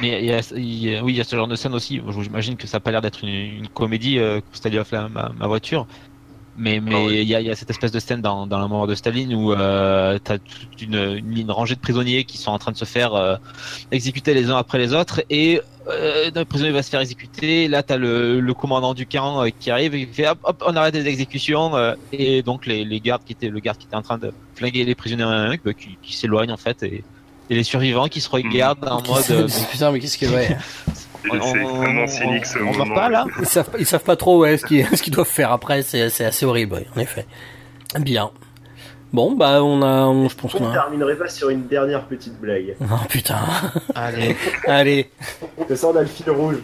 Mais il y a, il y a- oui, il y a ce genre de scène aussi. J'imagine que ça n'a pas l'air d'être une, une comédie, euh, ma, ma voiture. Mais mais il y, a, y, a, cette espèce de scène dans, dans la mort de Staline où euh, tu as toute une, une, rangée de prisonniers qui sont en train de se faire euh, exécuter les uns après les autres et euh, un prisonnier va se faire exécuter. Là, tu as le, le, commandant du camp euh, qui arrive et qui fait hop, hop on arrête les exécutions euh, et donc les, les, gardes qui étaient le garde qui était en train de flinguer les prisonniers un, bah, qui, qui s'éloignent en fait et, et, les survivants qui se regardent en mode putain mais qu'est-ce que ouais. [laughs] C'est vraiment cynique ce on moment. Pas, là ils, savent, ils savent pas trop ouais, ce qu'ils [laughs] doivent faire après, c'est assez horrible, ouais, en effet. Bien. Bon, bah on a, on, je pense qu'on On a. terminerait pas sur une dernière petite blague. [laughs] Oh putain. Allez. [laughs] Allez. Que ça, on a le fil rouge.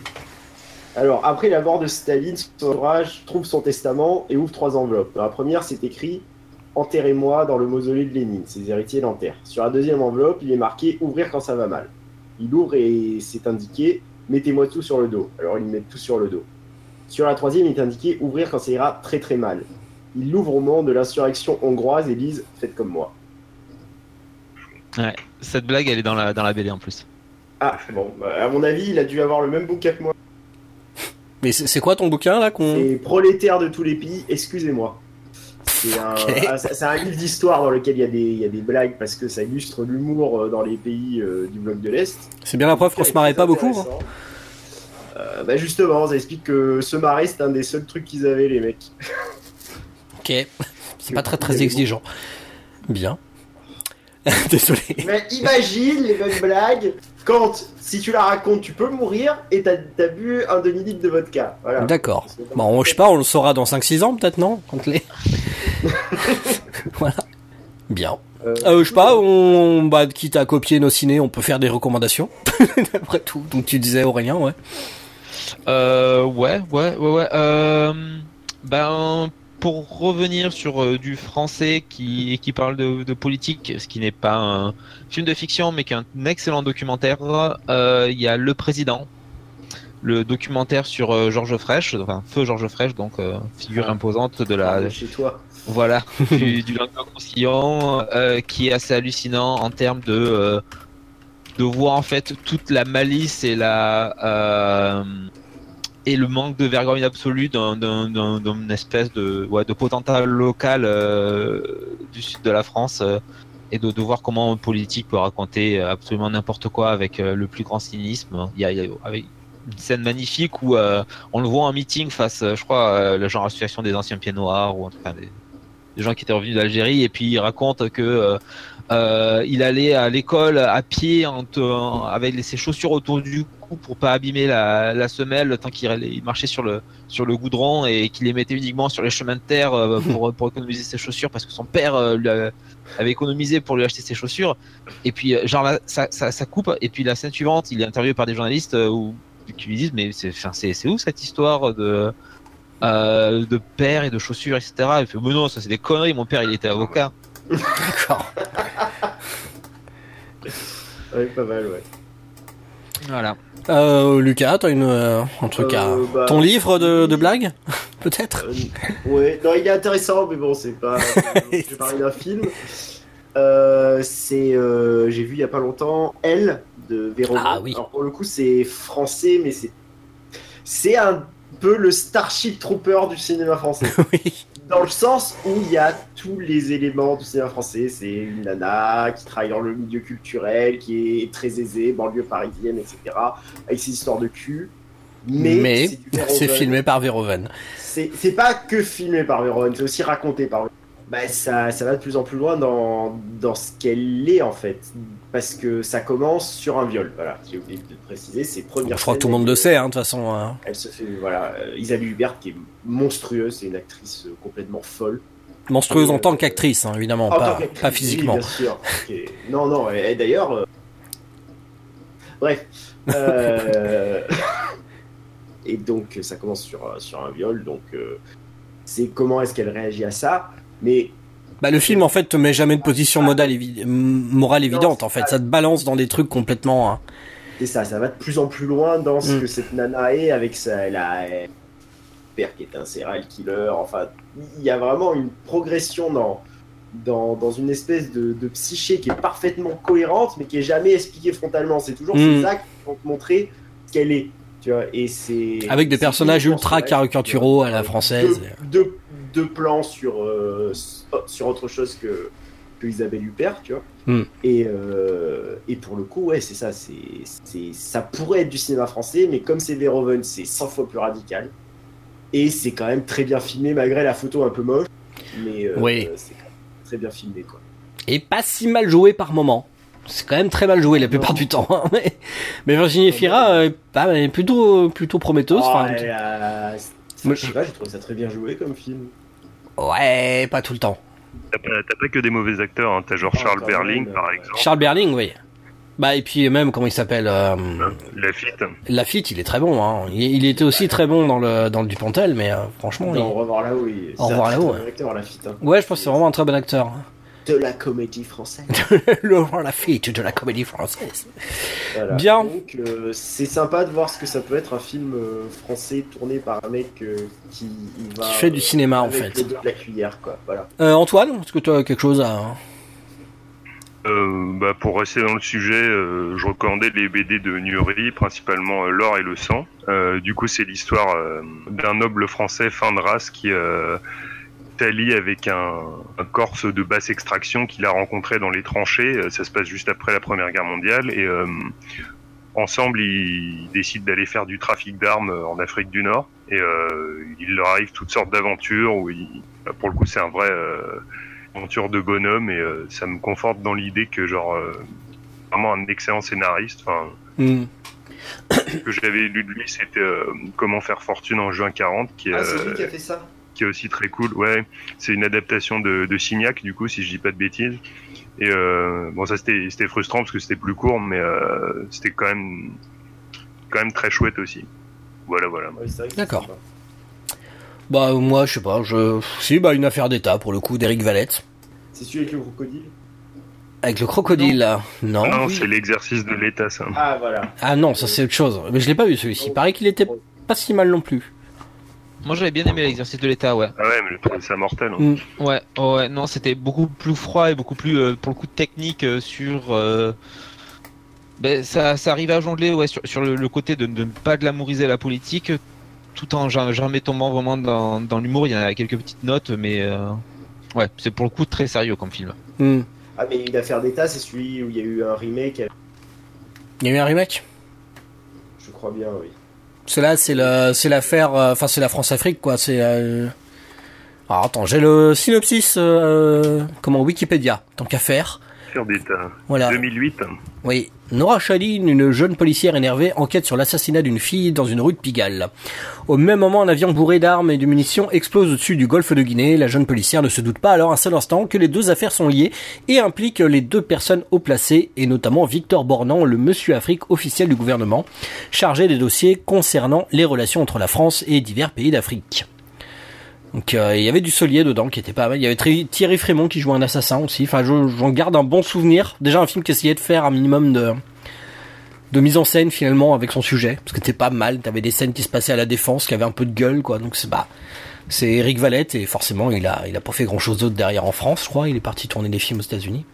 Alors, après la mort de Staline, son entourage trouve son testament et ouvre trois enveloppes. Dans la première, c'est écrit Enterrez-moi dans le mausolée de Lénine. Ses héritiers l'enterrent. Sur la deuxième enveloppe, il est marqué Ouvrir quand ça va mal. Il ouvre et c'est indiqué Mettez-moi tout sur le dos. Alors, ils mettent tout sur le dos. Sur la troisième, il est indiqué Ouvrir quand ça ira très très mal. Ils l'ouvrent au moment de l'insurrection hongroise et disent Faites comme moi. Ouais, cette blague, elle est dans la, dans la BD en plus. Ah, bon, bah, à mon avis, il a dû avoir le même bouquin que moi. Mais c'est quoi ton bouquin là qu'on C'est Prolétaire de tous les pays, excusez-moi. C'est un, Ok. ah, un livre d'histoire dans lequel il y, a des, il y a des blagues parce que ça illustre l'humour euh, dans les pays euh, du bloc de l'Est. C'est bien la preuve qu'on se marrait pas beaucoup. hein. Euh, bah justement, ça explique que se marrer, c'est un des seuls trucs qu'ils avaient, les mecs. Ok. C'est pas très très exigeant. Bien. [laughs] Désolé. Mais imagine les mêmes blagues quand, si tu la racontes, tu peux mourir et t'as as bu un demi-litre de vodka. Voilà. D'accord. Bon, je sais pas, on le saura dans 5-6 ans peut-être, non Quand les... [laughs] voilà. Bien. Euh, Euh, je sais pas, on, bah, quitte à copier nos ciné, on peut faire des recommandations. [laughs] Après tout. Donc tu disais Aurélien, ouais. Euh, ouais, ouais, ouais, ouais. Euh, ben, pour revenir sur euh, du français qui, qui parle de, de politique, ce qui n'est pas un film de fiction, mais qui est un excellent documentaire, euh, il y a Le Président, le documentaire sur euh, Georges Frêche, enfin Feu Georges Frêche, donc figure Ah. imposante de la, de chez toi. voilà, [laughs] du, du euh, qui est assez hallucinant en termes de de voir en fait toute la malice et la et le manque de vergogne absolue d'un- d'un- d'un- d'une espèce de ouais, potentat local euh, du sud de la France euh, et de, voir comment un politique peut raconter absolument n'importe quoi avec euh, le plus grand cynisme. Il y a, une scène magnifique où on le voit en meeting face, je crois, le genre association des anciens pieds noirs ou des, des gens qui étaient revenus d'Algérie et puis il raconte que il allait à l'école à pied avec ses chaussures autour du cou pour pas abîmer la, la semelle tant qu'il il marchait sur le sur le goudron et qu'il les mettait uniquement sur les chemins de terre euh, [laughs] pour, pour économiser ses chaussures parce que son père euh, lui avait économisé pour lui acheter ses chaussures. Et puis euh, genre là, ça, ça, ça coupe. Et puis la scène suivante il est interviewé par des journalistes euh, où, qui lui disent mais c'est c'est c'est où cette histoire de euh, de père et de chaussures etc il fait mais non ça c'est des conneries. Mon père il était avocat. D'accord. Ouais, pas mal, ouais. voilà Euh, Lucas, t'as une, euh, un truc à... Euh, bah, Ton livre de, de blagues [laughs] Peut-être ouais, non, il est intéressant, mais bon, c'est pas. [laughs] je vais parler d'un film. C'est, j'ai vu il y a pas longtemps, Elle de Véro. Ah oui. Alors pour le coup, c'est français, mais c'est, c'est un peu le Starship Trooper du cinéma français. [laughs] Oui. Dans le sens où il y a tous les éléments du cinéma français. C'est une nana qui travaille dans le milieu culturel, qui est très aisée, banlieue parisienne, etc. Avec ses histoires de cul. Mais, Mais c'est Verhoeven. filmé par Verhoeven. C'est pas que filmé par Verhoeven, c'est aussi raconté par bah, ça, ça va de plus en plus loin dans, dans ce qu'elle est en fait. Parce que ça commence sur un viol. Voilà, j'ai oublié de préciser. C'est première Je crois que tout le monde le sait, hein, de toute façon. hein. Elle se fait. Voilà, euh, Isabelle Hubert qui est monstrueuse, c'est une actrice euh, complètement folle. Monstrueuse en tant qu'actrice, hein, évidemment, pas, pas oui, physiquement. bien sûr. Ok. Non, non, et, et d'ailleurs. euh, Bref. euh, [laughs] et donc, ça commence sur, euh, sur un viol. Donc, euh, c'est comment est-ce qu'elle réagit à ça. Mais Bah, le film, en fait, te met jamais de position modale évi- m- morale évidente, en fait. ça. Te balance dans des trucs complètement... hein. c'est ça, ça va de plus en plus loin dans ce Mm. que cette nana est avec sa. La, père qui est un serial killer. Enfin, il y a vraiment une progression dans. Dans, dans une espèce de, de psyché qui est parfaitement cohérente, mais qui est jamais expliquée frontalement. C'est toujours Mm. ces actes qui vont te montrer ce qu'elle est. Tu vois, et c'est Avec des personnages ultra caricaturaux à la française. De, de, deux plans sur, euh, sur autre chose que, que Isabelle Huppert, tu vois. Hmm. Et, euh, et pour le coup, ouais, c'est ça. C'est, ça pourrait être du cinéma français, mais comme c'est Verhoeven, c'est 100 fois plus radical. Et c'est quand même très bien filmé, malgré la photo un peu moche. Mais euh, Oui. c'est quand même très bien filmé, quoi. Et pas si mal joué par moment. C'est quand même très mal joué la plupart Non. du temps. hein. Mais- Mais Virginie Fira, euh, est plutôt, plutôt prometteuse. Ah, enfin, elle a- Moi, je sais pas, j'ai trouvé ça très bien joué comme film. Ouais, pas tout le temps. T'as pas, t'as pas que des mauvais acteurs, hein. t'as genre Ah, Charles Berling même, par euh, exemple, Charles Berling, oui. Bah et puis même comment il s'appelle euh, Lafitte. Lafitte, il est très bon. Hein. Il, il était aussi très bon dans le dans le Dupontel, mais euh, franchement, Au il- revoir là-haut, il... Au revoir là-haut, ouais. hein. ouais, je pense que c'est vraiment un très bon acteur. De la comédie française. [laughs] Laurent Lafitte de la comédie française. Voilà. Bien. Donc, euh, c'est sympa de voir ce que ça peut être un film euh, français tourné par un mec euh, qui va, Qui fait du euh, cinéma, en fait. de la cuillère, quoi. Voilà. Euh, Antoine, est-ce que tu as quelque chose à Euh, bah, pour rester dans le sujet, euh, je recommandais les BD de Nuri, principalement euh, L'or et le sang. Euh, du coup, c'est l'histoire euh, d'un noble français fin de race qui s'allie avec un, un Corse de basse extraction qu'il a rencontré dans les tranchées. Euh, Ça se passe juste après la Première Guerre mondiale et euh, ensemble, ils décident d'aller faire du trafic d'armes euh, en Afrique du Nord. Et euh, il leur arrive toutes sortes d'aventures où, ils- bah, pour le coup, c'est un vrai euh, aventure de bonhomme et euh, ça me conforte dans l'idée que genre euh, vraiment un excellent scénariste. Enfin, Hmm. que j'avais lu de lui, c'était euh, Comment faire fortune en juin 40, qui, est, Ah, c'est lui qui a fait ça qui est aussi très cool. Ouais, c'est une adaptation de, de Signac, du coup, si je dis pas de bêtises. Et euh, bon, ça c'était c'était frustrant parce que c'était plus court, mais euh, c'était quand même quand même très chouette aussi. Voilà, voilà. Ouais, D'accord. Bah moi, je sais pas. Je si bah une affaire d'État pour le coup d'Éric Valette C'est celui avec le crocodile avec le crocodile là. Non. non, oui. c'est l'exercice de l'État, ça. Ah, voilà. Ah non, ça c'est autre chose. Mais je l'ai pas vu celui-ci. Il paraît qu'il était pas si mal non plus. Moi j'avais bien aimé l'exercice de l'État, ouais. Ah ouais, mais je trouvais ça mortel. hein. Mm. Ouais, ouais, non, c'était beaucoup plus froid et beaucoup plus, euh, pour le coup, technique euh, sur. euh, ben, ça, ça arrivait à jongler ouais, sur, sur le, le côté de, de ne pas glamouriser la politique, tout en ja- jamais tombant vraiment dans, dans l'humour. Il y a quelques petites notes, mais euh, ouais, c'est pour le coup très sérieux comme film. Hmm. Ah, mais une affaire d'État, c'est celui où il y a eu un remake, Il y a eu un remake? je crois bien, oui. C'est là, c'est le, c'est l'affaire. euh, Enfin, c'est la France-Afrique quoi. C'est. euh, Alors attends, j'ai le synopsis. euh, comment Wikipédia. Tant qu'à faire. D'État. Voilà. 2008. Oui. Nora Chaline, une jeune policière énervée, enquête sur l'assassinat d'une fille dans une rue de Pigalle. Au même moment, un avion bourré d'armes et de munitions explose au-dessus du golfe de Guinée. La jeune policière ne se doute pas alors un seul instant que les deux affaires sont liées et impliquent les deux personnes haut placées, et notamment Victor Bornand, le monsieur Afrique officiel du gouvernement, chargé des dossiers concernant les relations entre la France et divers pays d'Afrique. Donc euh, il y avait du Solier dedans qui était pas mal. Il y avait Thierry- Frémont qui jouait un assassin aussi. Enfin, je- j'en garde un bon souvenir. Déjà un film qui essayait de faire un minimum de de mise en scène finalement avec son sujet parce que c'était pas mal. T'avais des scènes qui se passaient à la défense, qui avaient un peu de gueule quoi. Donc c'est bah c'est Eric Valette et forcément il a il a pas fait grand chose d'autre derrière en France, je crois. Il est parti tourner des films aux États-Unis.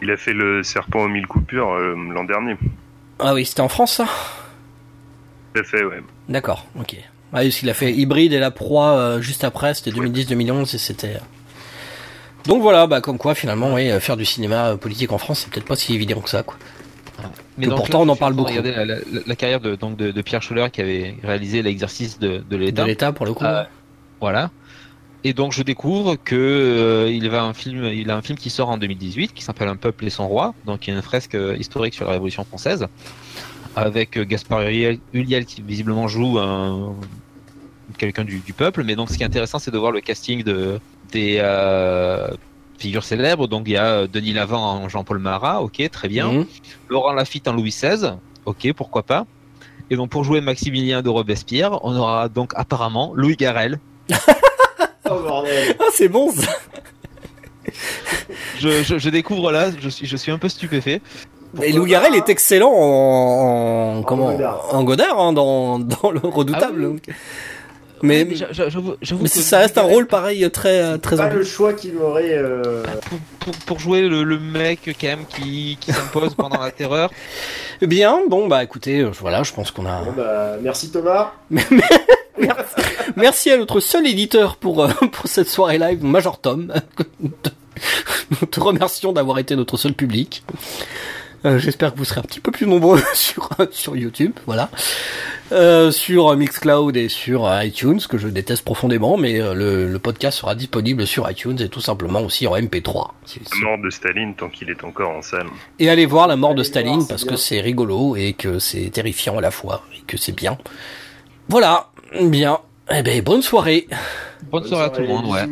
Il a fait le serpent aux mille coupures euh, l'an dernier. Ah oui, c'était en France ça? Tout à fait, ouais. D'accord, ok. Ah, parce qu'il a fait Hybride et La Proie euh, juste après, c'était 2010-2011 et c'était... euh, Donc voilà, bah comme quoi finalement, oui, euh, faire du cinéma politique en France, c'est peut-être pas si évident que ça, quoi. Mais Que donc, pourtant, là, on en parle beaucoup. regarder la, la- la carrière de, donc de, de Pierre Scholler qui avait réalisé l'exercice de, de De l'État. l'État pour le coup. Euh, Voilà. Et donc je découvre que euh, il va un film, il a un film qui sort en 2018 qui s'appelle Un peuple et son roi, donc il y a une fresque historique sur la Révolution française avec euh, Gaspard Ulliel, qui visiblement joue un quelqu'un du, du peuple. Mais donc ce qui est intéressant, c'est de voir le casting de des euh, figures célèbres. Donc il y a euh, Denis Lavant en Jean-Paul Marat, ok, très bien. Mhm. Laurent Lafitte en Louis XVI, ok, pourquoi pas. Et donc pour jouer Maximilien de Robespierre, on aura donc apparemment Louis Garrel. [laughs] Oh bordel Ah, c'est bon ça Je, je, je découvre là, je suis, je suis un peu stupéfait. Et Lou Garrel est excellent en, en, comment, Godard. en Godard, hein, dans, dans le redoutable. Ah oui. Mais, Ouais, j'a- j'a- j'avoue, j'avoue mais que ça reste un rôle pareil, très, très Pas le choix qu'il m'aurait. euh, Garrel, pour, pour, pour jouer le, le mec quand même qui, qui s'impose pendant la terreur. Bien, bon, bah écoutez, euh, voilà, je pense qu'on a. Bon, bah, merci Thomas. [laughs] Merci à notre seul éditeur pour, euh, [laughs] pour cette soirée live, Major Tom. [laughs] Nous te remercions d'avoir été notre seul public. Euh, J'espère que vous serez un petit peu plus nombreux [laughs] sur sur YouTube, voilà, euh, sur Mixcloud et sur iTunes, que je déteste profondément, mais euh, le, le, podcast sera disponible sur iTunes et tout simplement aussi en MP3. La mort de Staline tant qu'il est encore en salle. Et allez voir la mort de Staline parce que c'est rigolo et que c'est terrifiant à la fois et que c'est bien. Voilà, bien. Eh ben bonne soirée. Bonne, bonne soirée, soirée à tout le monde, ouais.